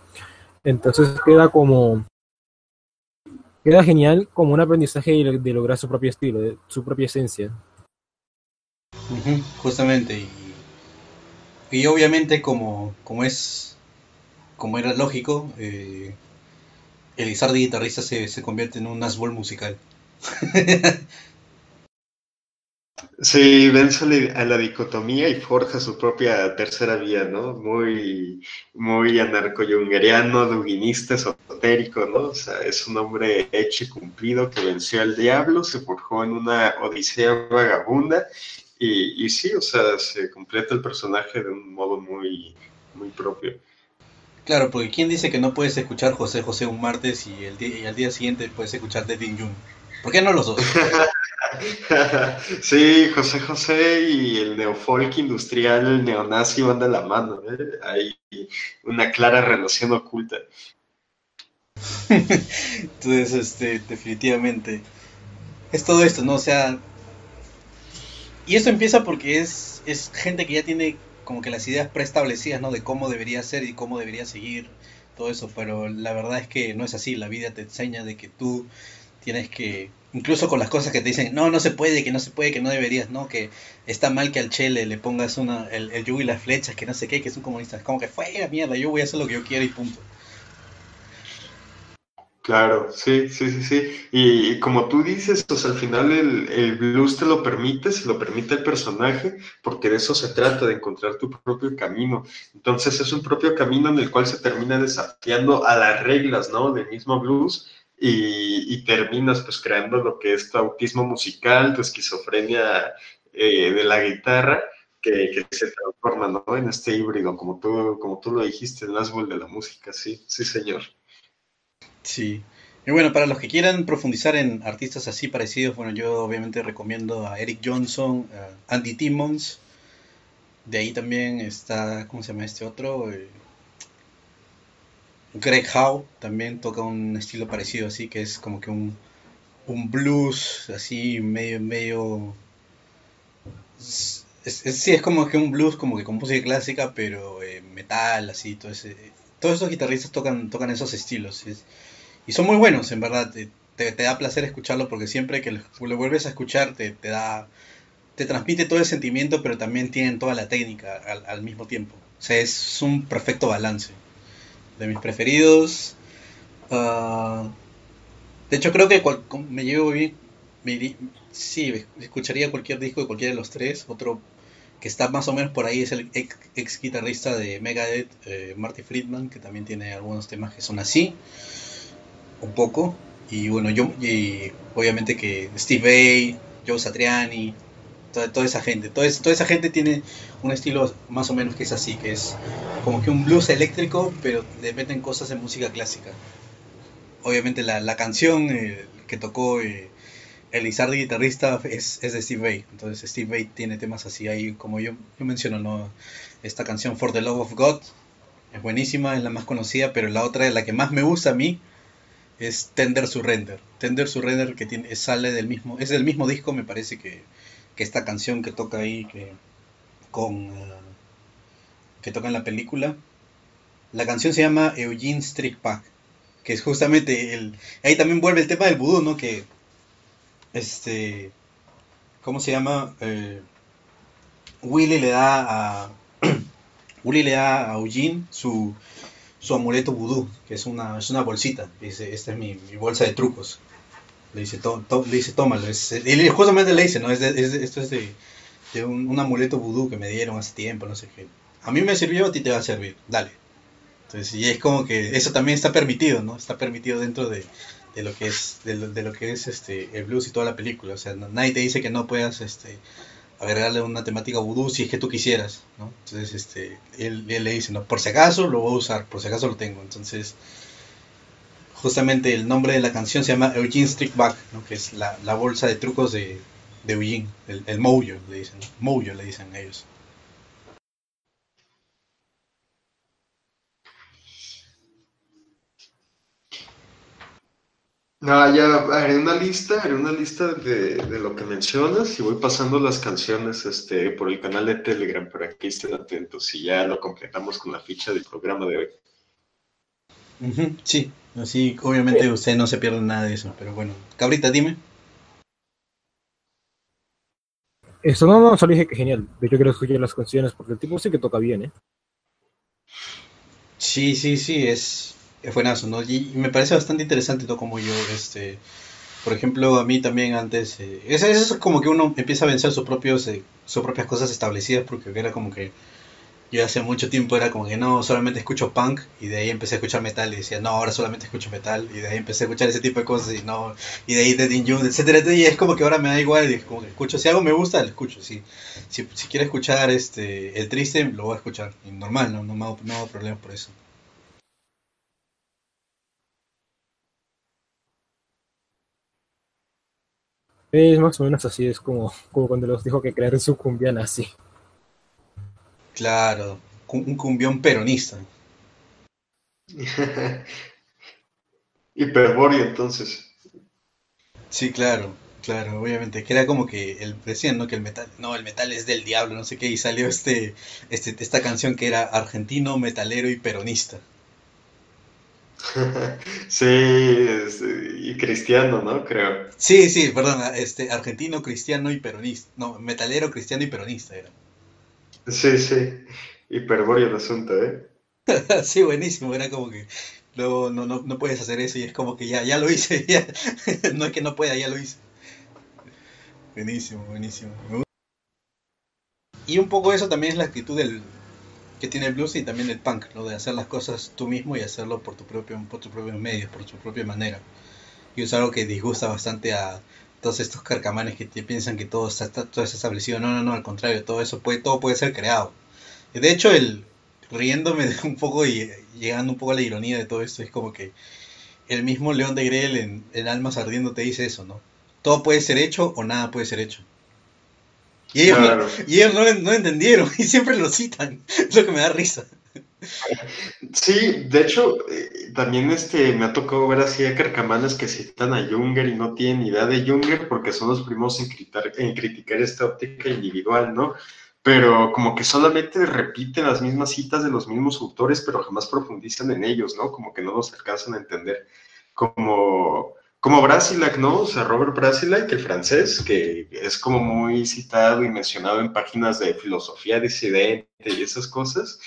entonces queda como Queda genial como un aprendizaje de lograr su propio estilo, su propia esencia. justamente, y, y, obviamente como, como es, como era lógico, eh, el Izardi guitarrista se, se convierte en un Nazbol musical. Sí, vence a la dicotomía y forja su propia tercera vía, ¿no? Muy, muy anarco-yungeriano, duguinista, esotérico, ¿no? O sea, es un hombre hecho y cumplido que venció al diablo, se forjó en una odisea vagabunda y, y sí, o sea, se completa el personaje de un modo muy, muy propio. Claro, porque ¿quién dice que no puedes escuchar José José un martes y, el día, y al día siguiente puedes escuchar de Ding Jun? ¿Por qué no los dos? sí, José José y el neofolk industrial, neonazi van de la mano. ¿eh? Hay una clara relación oculta. Entonces, este, definitivamente, es todo esto, ¿no? O sea, y esto empieza porque es, es gente que ya tiene como que las ideas preestablecidas, ¿no? De cómo debería ser y cómo debería seguir todo eso, pero la verdad es que no es así, la vida te enseña de que tú tienes que, incluso con las cosas que te dicen, no, no se puede, que no se puede, que no deberías, no, que está mal que al Chele le pongas una, el, el yugo y las flechas, que no sé qué, que es un comunista, es como que fue la mierda, yo voy a hacer lo que yo quiera y punto. Claro, sí, sí, sí, sí. Y, como tú dices, pues al final el, el, blues te lo permite, se lo permite el personaje, porque de eso se trata, de encontrar tu propio camino. Entonces es un propio camino en el cual se termina desafiando a las reglas, ¿no? Del mismo blues, y, terminas pues creando lo que es tu autismo musical, tu esquizofrenia eh, de la guitarra, que, se transforma ¿no? en este híbrido, como tú, como tú lo dijiste, el Nazgul de la música, sí, sí señor. Sí. Y bueno, para los que quieran profundizar en artistas así parecidos, bueno, yo obviamente recomiendo a Eric Johnson, a Andy Timmons. De ahí también está, ¿cómo se llama este otro? Greg Howe también toca un estilo parecido así, que es como que un, un blues así medio, medio... sí, es como que un blues como que con música clásica, pero eh, metal, así, todo ese, todos esos guitarristas tocan, tocan esos estilos. y son muy buenos, en verdad. Te, da placer escucharlo porque siempre que lo, vuelves a escuchar te, te, da... Te transmite todo el sentimiento, pero también tienen toda la técnica al, al mismo tiempo. O sea, es un perfecto balance de mis preferidos. Ah, de hecho, creo que me llevo bien. Sí, escucharía cualquier disco de cualquiera de los tres. Otro que está más o menos por ahí es el ex, guitarrista de Megadeth, eh, Marty Friedman, que también tiene algunos temas que son así, un poco. Y bueno, yo, y obviamente que Steve Vai, Joe Satriani, toda, esa gente. Toda, toda, esa gente tiene un estilo más o menos que es así, que es como que un blues eléctrico, pero le meten cosas de música clásica. Obviamente la, la canción eh, que tocó eh, el Izardi guitarrista es, de Steve Vai. Entonces Steve Vai tiene temas así ahí, como yo, menciono, ¿no? esta canción For the Love of God es buenísima, es la más conocida, pero la otra, la que más me gusta a mí, es Tender Surrender. Tender Surrender que tiene, sale del mismo, es del mismo disco, me parece que que esta canción que toca ahí que, con eh, que toca en la película la canción se llama Eugene Strick Pack que es justamente el ahí también vuelve el tema del vudú no que este cómo se llama eh, Willy le da a Willy le da a Eugene su su amuleto vudú que es una es una bolsita dice esta es mi bolsa de trucos le dice, to, le dice tómalo. y justamente le dice, ¿no? Es esto es de, un, amuleto vudú que me dieron hace tiempo, no sé qué. A mí me sirvió, a ti te va a servir, dale. Entonces, y es como que eso también está permitido, ¿no? Está permitido dentro de, de lo que es de lo, que es este el blues y toda la película. O sea, nadie te dice que no puedas este agregarle una temática vudú si es que tú quisieras, ¿no? Entonces, este, él, él le dice, no, por si acaso lo voy a usar, por si acaso lo tengo. Entonces, justamente el nombre de la canción se llama Eugene Strickback, ¿no? que es la, la, bolsa de trucos de, de Eugene, el, el Mojo, le dicen, Mojo le dicen ellos. No, ya haré una lista, haré una lista de, de, lo que mencionas y voy pasando las canciones este, por el canal de Telegram para que estén atentos y ya lo completamos con la ficha del programa de hoy. Sí, así obviamente usted no se pierde nada de eso, pero bueno. Cabrita, dime. Eso no, no, solo dije que genial. De hecho, quiero escuchar las canciones porque el tipo sí que toca bien, ¿eh? Sí, sí, sí, es, es buenazo, ¿no? Y, me parece bastante interesante todo como yo, este, por ejemplo, a mí también antes, eh, es, es como que uno empieza a vencer sus propios, eh, sus propias cosas establecidas porque era como que yo hace mucho tiempo era como que no, solamente escucho punk y de ahí empecé a escuchar metal y decía, no, ahora solamente escucho metal y de ahí empecé a escuchar ese tipo de cosas y no, y de ahí Dead in June, etcétera, y es como que ahora me da igual y es como que escucho, si algo me gusta, lo escucho, si, si, si quiero escuchar este, el triste, lo voy a escuchar, y normal, no, no me hago, no hago problemas por eso. Es más o menos así, es como, como cuando los dijo que crearon su cumbia nazi. Claro, un cumbión peronista. Hiperbóreo, entonces. Sí, claro, claro, obviamente. Que era como que el, decían, ¿no? Que el metal, no, el metal es del diablo, no sé qué, y salió este, este, esta canción que era argentino, metalero y peronista. sí, y cristiano, ¿no? Creo. Sí, sí, perdón, este, argentino, cristiano y peronista. No, metalero, cristiano y peronista era. Sí, sí. Hiperbóreo el asunto, ¿eh? sí, buenísimo. Era como que no, no, no, puedes hacer eso y es como que ya, ya lo hice. no es que no pueda, ya lo hice. Buenísimo, buenísimo. Y un poco eso también es la actitud del que tiene el blues y también el punk, ¿no? De hacer las cosas tú mismo y hacerlo por tu propio, por tus propios medios, por tu propia manera. Y es algo que disgusta bastante a, todos estos carcamanes que piensan que todo está, todo está establecido. No, no, no, al contrario, todo eso puede, todo puede ser creado. De hecho, el riéndome un poco y llegando un poco a la ironía de todo esto, es como que el mismo León de Grell en, en Almas Ardiendo te dice eso, ¿no? Todo puede ser hecho o nada puede ser hecho. Y ellos, no, y ellos no, no, entendieron y siempre lo citan. Es lo que me da risa. Sí, de hecho, eh, también este, me ha tocado ver así a carcamanes que citan a Junger y no tienen idea de Junger porque son los primeros en, en criticar esta óptica individual, ¿no? Pero como que solamente repiten las mismas citas de los mismos autores, pero jamás profundizan en ellos, ¿no? Como que no los alcanzan a entender. Como, como Brasilac, ¿no? O sea, Robert Brasilac, el francés, que es como muy citado y mencionado en páginas de filosofía disidente y esas cosas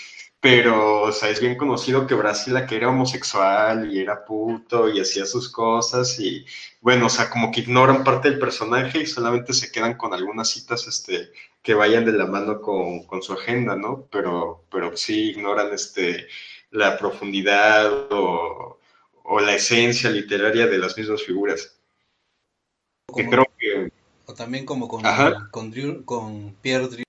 pero, o sea, es bien conocido que Brasil que era homosexual y era puto y hacía sus cosas y, bueno, o sea, como que ignoran parte del personaje y solamente se quedan con algunas citas, este, que vayan de la mano con, con su agenda, ¿no? Pero, pero sí ignoran, este, la profundidad o, o la esencia literaria de las mismas figuras. que creo que... O también como con, con, con Pierre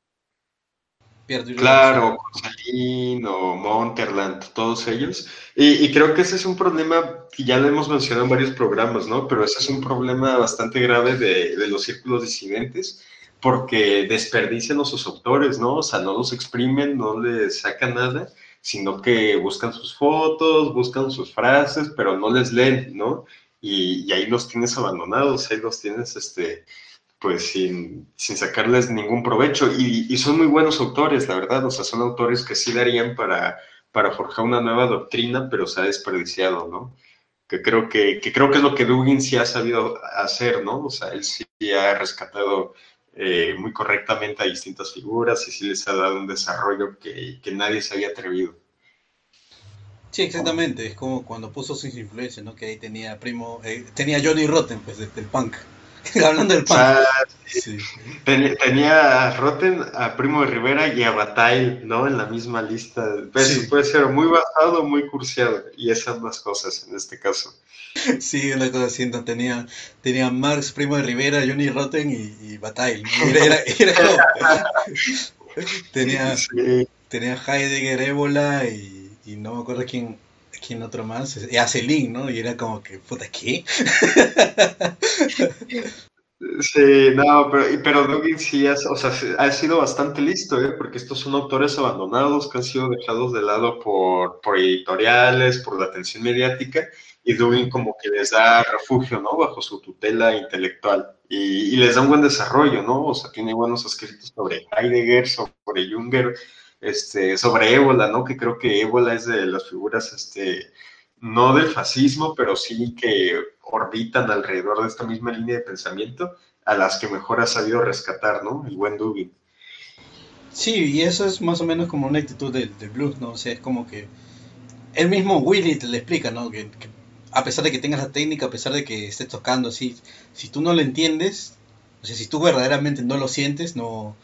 Claro, Gonzalín o Monterland, todos ellos. Y, creo que ese es un problema que ya lo hemos mencionado en varios programas, ¿no? Pero ese es un problema bastante grave de, los círculos disidentes porque desperdician a sus autores, ¿no? O sea, no los exprimen, no les sacan nada, sino que buscan sus fotos, buscan sus frases, pero no les leen, ¿no? Y, y ahí los tienes abandonados, ahí los tienes, este, pues sin, sacarles ningún provecho. Y, son muy buenos autores, la verdad, o sea, son autores que sí darían para, para forjar una nueva doctrina, pero se ha desperdiciado, ¿no? Que creo que, creo que es lo que Dugin sí ha sabido hacer, ¿no? O sea, él sí ha rescatado eh, muy correctamente a distintas figuras y sí les ha dado un desarrollo que, nadie se había atrevido. Sí, exactamente. Es como cuando puso sus influencias, ¿no? Que ahí tenía primo, eh, tenía Johnny Rotten, pues, del punk. Hablando del pan. Tenía, a Rotten, a Primo de Rivera y a Bataille, ¿no? En la misma lista. Pues, Puede ser muy basado o muy cursiado. Y esas dos cosas en este caso. Sí, una cosa así. Tenía, tenía Marx, Primo de Rivera, Johnny Rotten y, y Bataille. tenía, tenía Heidegger, Ébola y, y no me acuerdo quién ¿Quién otro más? Y a ¿no? Y era como que, puta, ¿qué? Sí, no, pero, pero Dugin sí ha, o sea, ha sido bastante listo, ¿eh? porque estos son autores abandonados que han sido dejados de lado por, por editoriales, por la atención mediática, y Dugin como que les da refugio, ¿no? Bajo su tutela intelectual, y, y les da un buen desarrollo, ¿no? O sea, tiene buenos escritos sobre Heidegger, sobre Junger, este, sobre ébola, ¿no? Que creo que ébola es de las figuras, este, no del fascismo, pero sí que orbitan alrededor de esta misma línea de pensamiento. a las que mejor ha sabido rescatar, ¿no? El buen Dubin. Sí, y eso es más o menos como una actitud del, blues, ¿no? O sea, es como que el mismo Willy te le explica, ¿no? Que, a pesar de que tengas la técnica, a pesar de que estés tocando así, si tú no lo entiendes, o sea, si tú verdaderamente no lo sientes, no,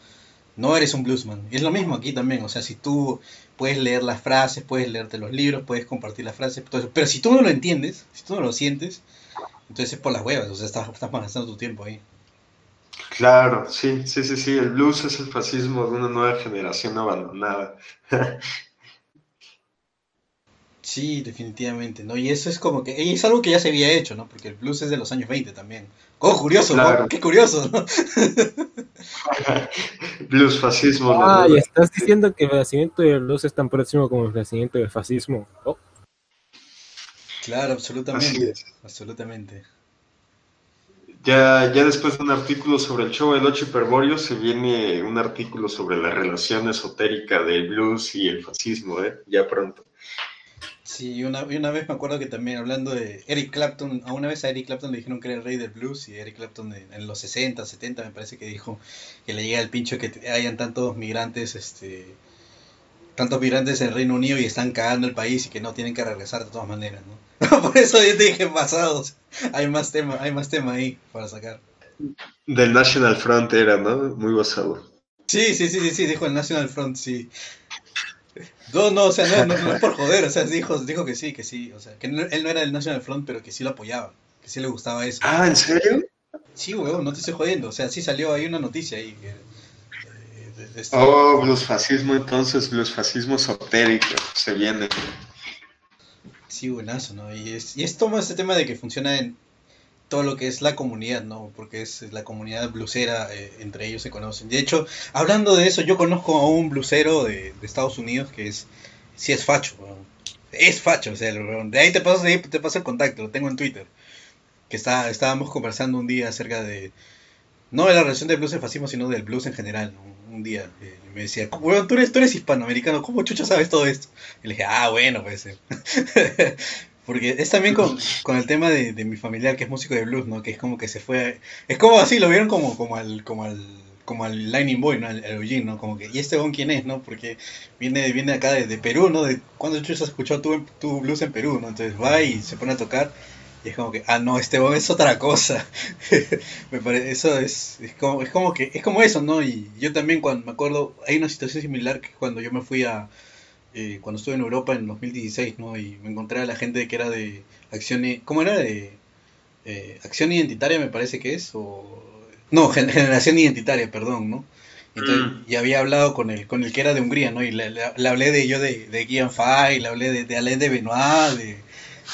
no eres un bluesman. Es lo mismo aquí también, o sea, si tú puedes leer las frases, puedes leerte los libros, puedes compartir las frases, pero si tú no lo entiendes, si tú no lo sientes, entonces es por las huevas, o sea, estás, estás malgastando tu tiempo ahí. Claro, sí, sí, sí, sí, el blues es el fascismo de una nueva generación abandonada. Sí, definitivamente, ¿no? Y eso es como que, y es algo que ya se había hecho, ¿no? Porque el blues es de los años 20 también. ¡Oh, curioso! ¿no? ¡Qué curioso! ¿no? blues fascismo. Ah, y estás diciendo que el nacimiento del blues es tan próximo como el nacimiento del fascismo. Oh. Claro, absolutamente. Absolutamente. Ya, ya después de un artículo sobre el show de Ocho Hiperborio se viene un artículo sobre la relación esotérica del blues y el fascismo, ¿eh? Ya pronto. Sí, una, una vez me acuerdo que también hablando de Eric Clapton, a una vez a Eric Clapton le dijeron que era el rey del blues y Eric Clapton en, los 60, 70 me parece que dijo que le llega el pincho que hayan tantos migrantes, este, tantos migrantes en el Reino Unido y están cagando el país y que no tienen que regresar de todas maneras, ¿no? Por eso yo te dije pasados, hay más tema, hay más tema ahí para sacar. Del National Front era, ¿no? Muy basado. Sí, sí, sí, sí, dijo el National Front, sí. No, no, o sea, no, no, es por joder, o sea, dijo, dijo que sí, que sí, o sea, que él no era del National Front, pero que sí lo apoyaba, que sí le gustaba eso. Ah, ¿en serio? Sí, weón, no te estoy jodiendo, o sea, sí salió ahí una noticia ahí. Que, eh, Oh, bluesfascismo entonces, bluesfascismo esotérico, se viene. Sí, buenazo, ¿no? Y es, y es todo este tema de que funciona en todo lo que es la comunidad, ¿no? Porque es la comunidad blusera, eh, entre ellos se conocen. De hecho, hablando de eso, yo conozco a un blusero de, Estados Unidos que es, sí es facho, es facho, o sea, de ahí te paso, te paso el contacto, lo tengo en Twitter, que está, estábamos conversando un día acerca de, no de la relación del blues y fascismo, sino del blues en general, un día, eh, me decía, bueno, tú eres, tú eres hispanoamericano, ¿cómo chucha sabes todo esto? Y le dije, ah, bueno, pues. Porque es también con, con el tema de, de, mi familiar que es músico de blues, ¿no? Que es como que se fue. Es como así, lo vieron como, como al. Como al como al Lightning Boy, ¿no? El, el ¿no? Como que, ¿y este bon quién es, no? Porque viene, viene acá de, Perú, ¿no? De, ¿Cuándo has escuchado tu, tu blues en Perú, no? Entonces va y se pone a tocar y es como que, ah, no, este bon es otra cosa. me parece, eso es, es, como, es como que, es como eso, ¿no? Y yo también cuando me acuerdo, hay una situación similar que cuando yo me fui a, eh, cuando estuve en Europa en 2016, ¿no? Y me encontré a la gente que era de acción, ¿cómo era? De eh, acción identitaria me parece que es, o... No, generación identitaria, perdón, ¿no? Entonces, mm. y había hablado con el, con el que era de Hungría, ¿no? Y le, le, hablé de yo de, de Guian Fay, le hablé de, de Alain de Benoit, de,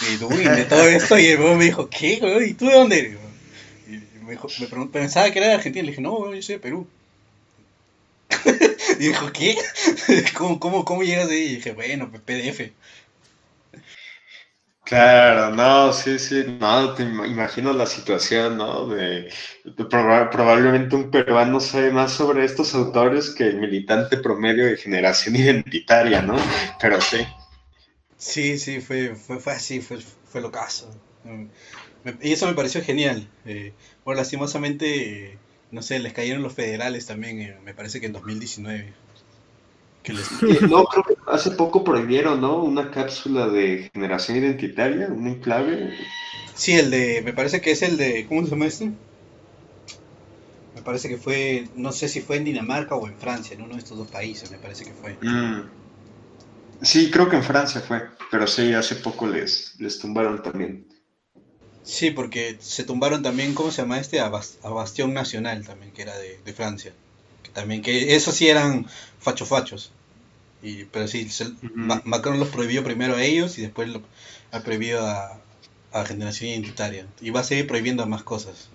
de Duin, de todo esto, y el me dijo, ¿qué, güey? ¿Y tú de dónde eres? Y me, dijo, me pensaba que era de Argentina, le dije, no, yo soy de Perú. Y dijo, ¿qué? ¿Cómo, cómo, cómo llegas ahí? Y dije, bueno, pues, PDF. Claro, no, sí, sí, no, te imagino la situación, ¿no? De, probablemente un peruano sabe más sobre estos autores que el militante promedio de generación identitaria, ¿no? Pero sí. Sí, sí, fue, fue, fue así, fue, fue lo caso. Y eso me pareció genial. Eh, bueno, lastimosamente no sé, les cayeron los federales también, eh, me parece que en 2019. Que No, creo que hace poco prohibieron, ¿no? Una cápsula de generación identitaria, un enclave. Sí, el de, me parece que es el de, ¿cómo se llama este? Me parece que fue, no sé si fue en Dinamarca o en Francia, en uno de estos dos países, me parece que fue. Mm. Sí, creo que en Francia fue, pero sí, hace poco les, les tumbaron también. Sí, porque se tumbaron también, ¿cómo se llama este? A, Bastión Nacional también, que era de, Francia. Que también, que esos sí eran fachofachos. Y, pero sí, Macron los prohibió primero a ellos y después lo ha prohibido a, a Generación Identitaria. Y va a seguir prohibiendo más cosas.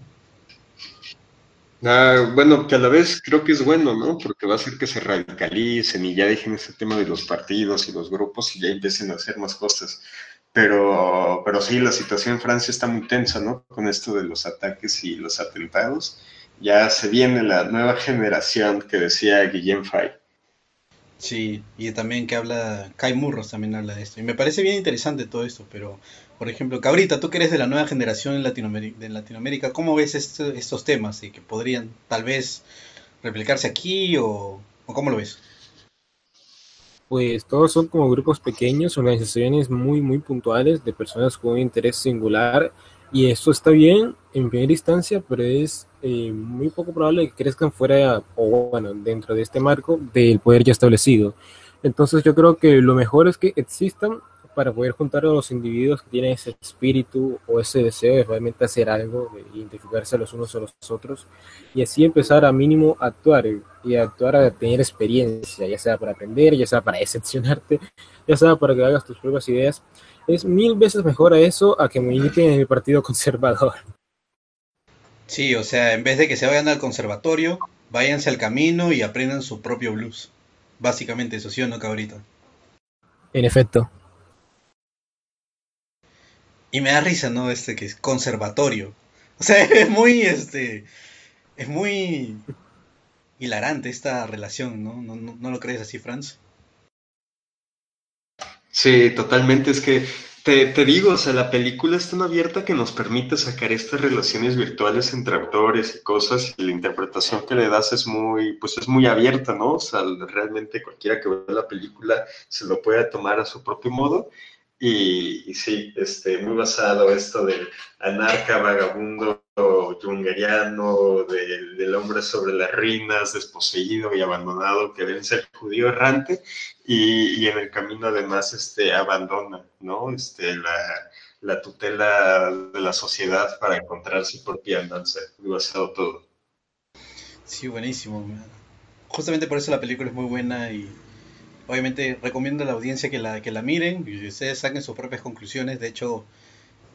Ah, bueno, que a la vez creo que es bueno, ¿no? Porque va a hacer que se radicalicen y ya dejen ese tema de los partidos y los grupos y ya empiecen a hacer más cosas. Pero, pero sí, la situación en Francia está muy tensa, ¿no? Con esto de los ataques y los atentados. Ya se viene la nueva generación que decía Guillaume Fay. Sí, y también que habla, Kai Murros también habla de esto. Y me parece bien interesante todo esto, pero, por ejemplo, Cabrita, tú que eres de la nueva generación en Latinoamérica, ¿cómo ves estos temas y que podrían tal vez replicarse aquí o, o cómo lo ves? Pues todos son como grupos pequeños, organizaciones muy, muy puntuales de personas con un interés singular y esto está bien en primera instancia, pero es eh, muy poco probable que crezcan fuera o bueno, dentro de este marco del poder ya establecido. Entonces yo creo que lo mejor es que existan para poder juntar a los individuos que tienen ese espíritu o ese deseo de realmente hacer algo, de identificarse los unos a los otros y así empezar a mínimo a actuar y a actuar a tener experiencia, ya sea para aprender, ya sea para decepcionarte, ya sea para que hagas tus propias ideas. Es mil veces mejor a eso a que militen en el Partido Conservador. Sí, o sea, en vez de que se vayan al conservatorio, váyanse al camino y aprendan su propio blues. Básicamente eso, ¿sí o no, cabrito? En efecto. Y me da risa, ¿no? Este que es conservatorio. O sea, es muy, este, es muy hilarante esta relación, ¿no? ¿No, lo crees así, Franz? Sí, totalmente. Es que te, te, digo, o sea, la película es tan abierta que nos permite sacar estas relaciones virtuales entre autores y cosas y la interpretación que le das es muy, pues es muy abierta, ¿no? O sea, realmente cualquiera que vea la película se lo puede tomar a su propio modo y, sí, este, muy basado esto del anarca, vagabundo, jungeriano, del, hombre sobre las ruinas, desposeído y abandonado, que vence al judío errante y, y, en el camino además este, abandona ¿no? este, la, la tutela de la sociedad para encontrar su propia andanza. Muy basado todo. Sí, buenísimo. Justamente por eso la película es muy buena y obviamente recomiendo a la audiencia que la, que la miren y ustedes saquen sus propias conclusiones. De hecho,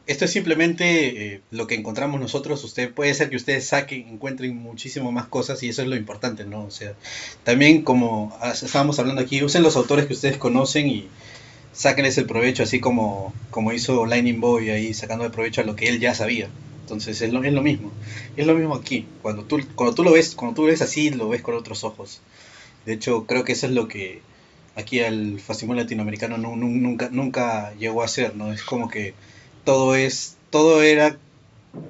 esto es simplemente eh, lo que encontramos nosotros. Usted puede ser que ustedes saquen, encuentren muchísimo más cosas y eso es lo importante, ¿no? O sea, también como estábamos hablando aquí, usen los autores que ustedes conocen y sáquenles el provecho, así como, como hizo Lightning Boy ahí, sacando el provecho a lo que él ya sabía. Entonces es lo, es lo mismo. Es lo mismo aquí. Cuando tú, cuando tú lo ves, cuando tú ves así, lo ves con otros ojos. De hecho, creo que eso es lo que aquí al fascismo latinoamericano nunca, nunca llegó a ser, ¿no? Es como que todo es, todo era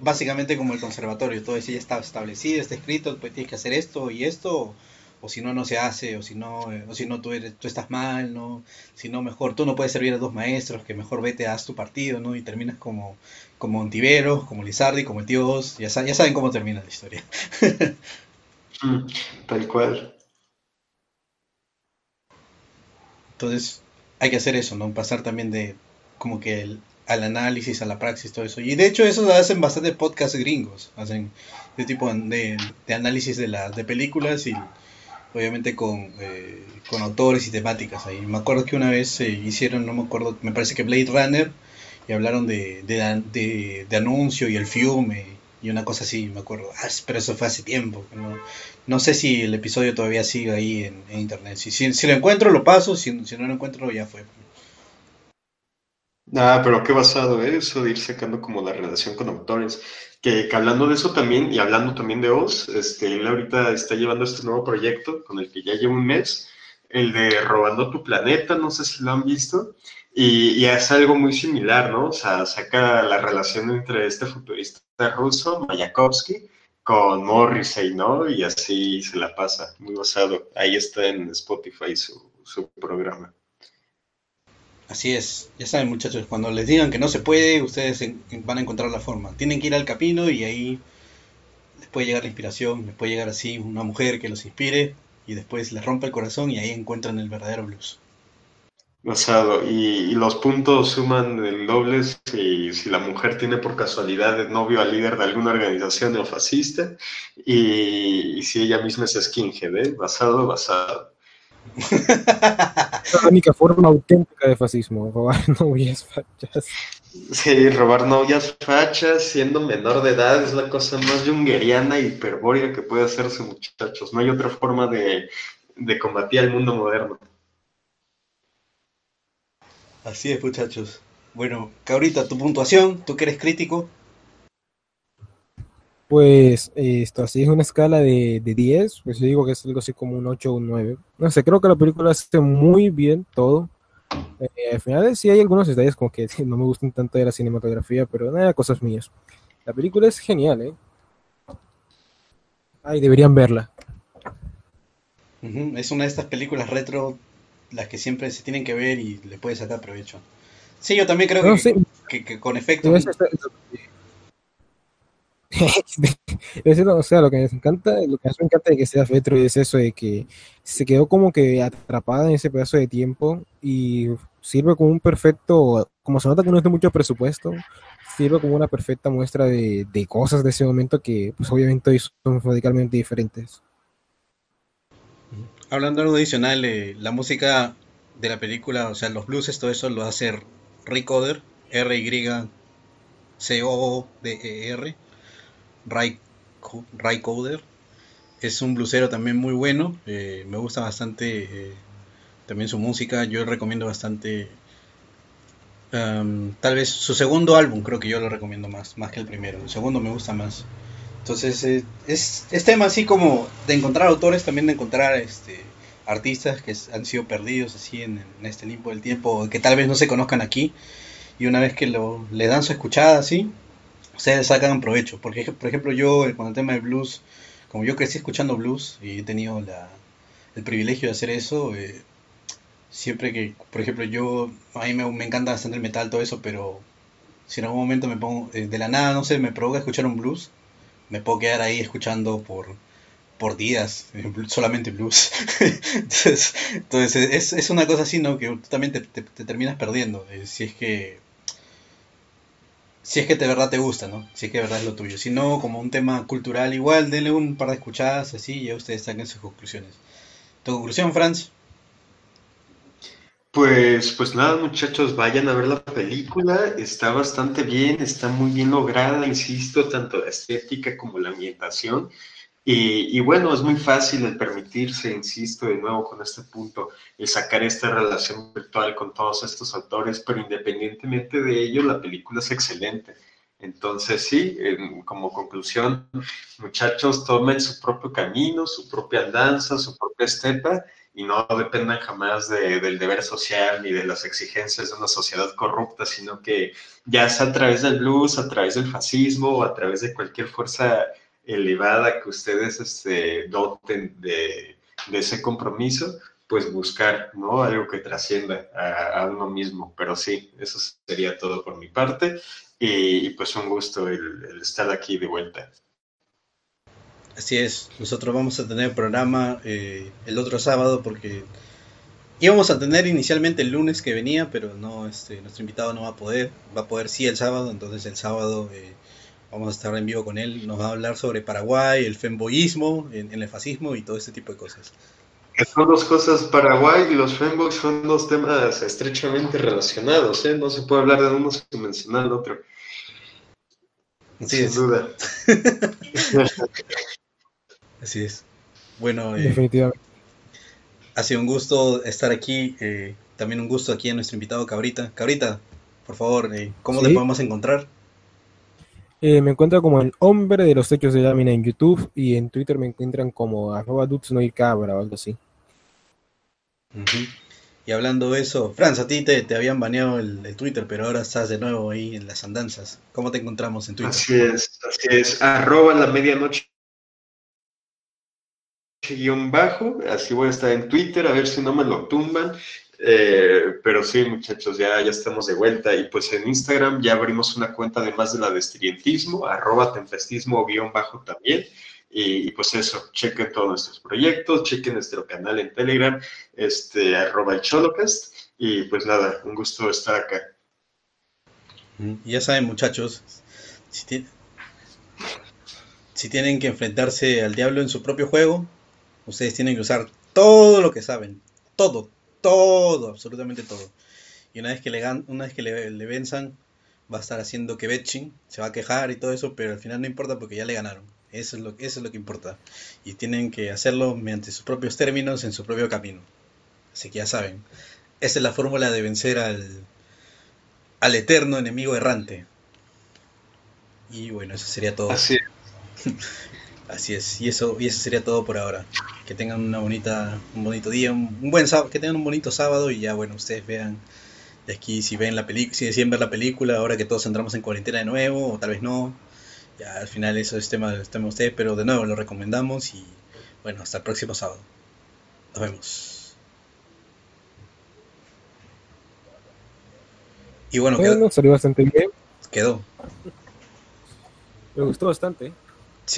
básicamente como el conservatorio, todo eso ya está establecido, está escrito, pues tienes que hacer esto y esto, o, si no, no se hace, o si no, eh, o si no tú, eres, tú estás mal, ¿no? Si no, mejor, tú no puedes servir a dos maestros, que mejor vete, haz tu partido, ¿no? Y terminas como, como Ontiveros, como Lizardi, como el tío ya, ya saben cómo termina la historia. Mm, tal cual. Entonces hay que hacer eso, ¿no? Pasar también de como que al análisis, a la praxis, todo eso. Y de hecho eso hacen bastante podcasts gringos, hacen de tipo de, análisis de, las de películas y obviamente con, eh, con autores y temáticas ahí. Me acuerdo que una vez se hicieron, no me acuerdo, me parece que Blade Runner, y hablaron de, de, de anuncio y el fiume y una cosa así, me acuerdo. Ah, pero eso fue hace tiempo. No, no sé si el episodio todavía sigue ahí en, internet. Si, si, lo encuentro, lo paso. Si, si, no lo encuentro, ya fue. Ah, pero qué basado eso de ir sacando como la relación con autores. Que, hablando de eso también, y hablando también de Oz, este, él ahorita está llevando este nuevo proyecto con el que ya lleva un mes, el de Robando tu Planeta, no sé si lo han visto. Y, es algo muy similar, ¿no? O sea, saca la relación entre este futurista ruso, Mayakovsky, con Morrissey, ¿no? Y así se la pasa, muy basado. Ahí está en Spotify su, su programa. Así es, ya saben muchachos, cuando les digan que no se puede, ustedes van a encontrar la forma. Tienen que ir al camino y ahí les puede llegar la inspiración, les puede llegar así una mujer que los inspire y después les rompe el corazón y ahí encuentran el verdadero blues. Basado. Y, los puntos suman el doble si, si, la mujer tiene por casualidad de novio al líder de alguna organización neofascista y, si ella misma es skinhead, ¿eh? Basado, basado. la única forma auténtica de fascismo, robar novias fachas. Sí, robar novias fachas siendo menor de edad es la cosa más yungeriana y hiperbórea que puede hacerse, muchachos. No hay otra forma de, de combatir al mundo moderno. Así es, muchachos. Bueno, Cabrita, tu puntuación, tú que eres crítico. Pues esto así es una escala de, de 10, pues yo digo que es algo así como un 8 o un 9. No sé, creo que la película hace muy bien todo. Eh, al final sí hay algunos detalles como que no me gustan tanto de la cinematografía, pero nada, cosas mías. La película es genial, ¿eh? Ay, deberían verla. Es una de estas películas retro, las que siempre se tienen que ver y le puedes sacar provecho. Sí, yo también creo que, con efecto. o sea, lo que me encanta, lo que me encanta de que sea retro es eso de que se quedó como que atrapada en ese pedazo de tiempo y sirve como un perfecto, como se nota que no es de mucho presupuesto, sirve como una perfecta muestra de, cosas de ese momento que pues obviamente hoy son radicalmente diferentes. Hablando de algo adicional, eh, la música de la película, o sea, los blues, todo eso lo hace Rick Oder, R-Y-C-O-D-E-R, Ray, Coder. Es un blusero también muy bueno, eh, me gusta bastante eh, también su música, yo recomiendo bastante tal vez su segundo álbum creo que yo lo recomiendo más, más que el primero. El segundo me gusta más. Entonces eh, es, es, tema así como de encontrar autores, también de encontrar este, artistas que han sido perdidos así en, este limbo del tiempo, que tal vez no se conozcan aquí. Y una vez que lo, le dan su escuchada así, ustedes sacan provecho. Porque, por ejemplo, yo eh, con el tema de blues, como yo crecí escuchando blues y he tenido el privilegio de hacer eso, eh, siempre que, por ejemplo, yo, a mí me, encanta bastante el metal, todo eso, pero si en algún momento me pongo, de la nada, no sé, me provoca escuchar un blues, me puedo quedar ahí escuchando por, por días, solamente blues. entonces, entonces es, es, una cosa así, ¿no? Que tú también te, te, terminas perdiendo, eh, si es que... Si es que de verdad te gusta, ¿no? Si es que de verdad es lo tuyo. Si no, como un tema cultural, igual, denle un par de escuchadas así y ya ustedes saquen sus conclusiones. ¿Tu conclusión, Franz? Pues, pues nada, muchachos, vayan a ver la película. Está bastante bien, está muy bien lograda, insisto, tanto la estética como la ambientación. Y, bueno, es muy fácil el permitirse, insisto de nuevo con este punto, el sacar esta relación virtual con todos estos autores, pero independientemente de ello, la película es excelente. Entonces, sí, como conclusión, muchachos, tomen su propio camino, su propia danza, su propia estepa y no dependan jamás del deber social ni de las exigencias de una sociedad corrupta, sino que ya sea a través del blues, a través del fascismo o a través de cualquier fuerza elevada que ustedes este, doten de, ese compromiso, pues buscar ¿no? algo que trascienda a, uno mismo. Pero sí, eso sería todo por mi parte y, pues un gusto el estar aquí de vuelta. Así es, nosotros vamos a tener programa eh, el otro sábado porque íbamos a tener inicialmente el lunes que venía, pero no, este, nuestro invitado no va a poder, va a poder sí el sábado, entonces el sábado eh, vamos a estar en vivo con él, nos va a hablar sobre Paraguay, el femboyismo, en, el fascismo y todo ese tipo de cosas. Son dos cosas, Paraguay y los femboys son dos temas estrechamente relacionados, ¿eh? no se puede hablar de uno sin mencionar el otro. Sin duda. Así es. Bueno, eh, definitivamente. Ha sido un gusto estar aquí. Eh, también un gusto aquí a nuestro invitado Cabrita. Cabrita, por favor, eh, ¿cómo te podemos encontrar? me encuentro como el hombre de los hechos de lámina en YouTube y en Twitter me encuentran como arroba cabra o algo así. Y hablando de eso, Franz, a ti te, te habían baneado el, Twitter, pero ahora estás de nuevo ahí en las andanzas. ¿Cómo te encontramos en Twitter? Así es, así es. Arroba la medianoche guion bajo, así voy a estar en Twitter, a ver si no me lo tumban. Eh, pero sí, muchachos, ya, ya estamos de vuelta. Y pues en Instagram ya abrimos una cuenta además de la de estrientismo, arroba tempestismo guion bajo también. Y, pues eso, chequen todos nuestros proyectos, chequen nuestro canal en Telegram, este, arroba el Cholocast. Y pues nada, un gusto estar acá. Mm, ya saben, muchachos, si tienen que enfrentarse al diablo en su propio juego, Ustedes tienen que usar todo lo que saben. Todo, todo, absolutamente todo. Y una vez que le, una vez que le, venzan, va a estar haciendo que se va a quejar y todo eso, pero al final no importa porque ya le ganaron. Eso es lo, eso es lo que importa. Y tienen que hacerlo mediante sus propios términos, en su propio camino. Así que ya saben. Esa es la fórmula de vencer al, al eterno enemigo errante. Y bueno, eso sería todo. Así Así es, y eso, y eso sería todo por ahora. Que tengan una bonita, un bonito día, un, buen sábado, que tengan un bonito sábado y ya bueno, ustedes vean de aquí si ven la película, si deciden ver la película, ahora que todos entramos en cuarentena de nuevo, o tal vez no. Ya al final eso es tema, tema de ustedes, pero de nuevo lo recomendamos y bueno, hasta el próximo sábado. Nos vemos. Y bueno, quedó. salió bastante bien. Quedó. Me gustó bastante.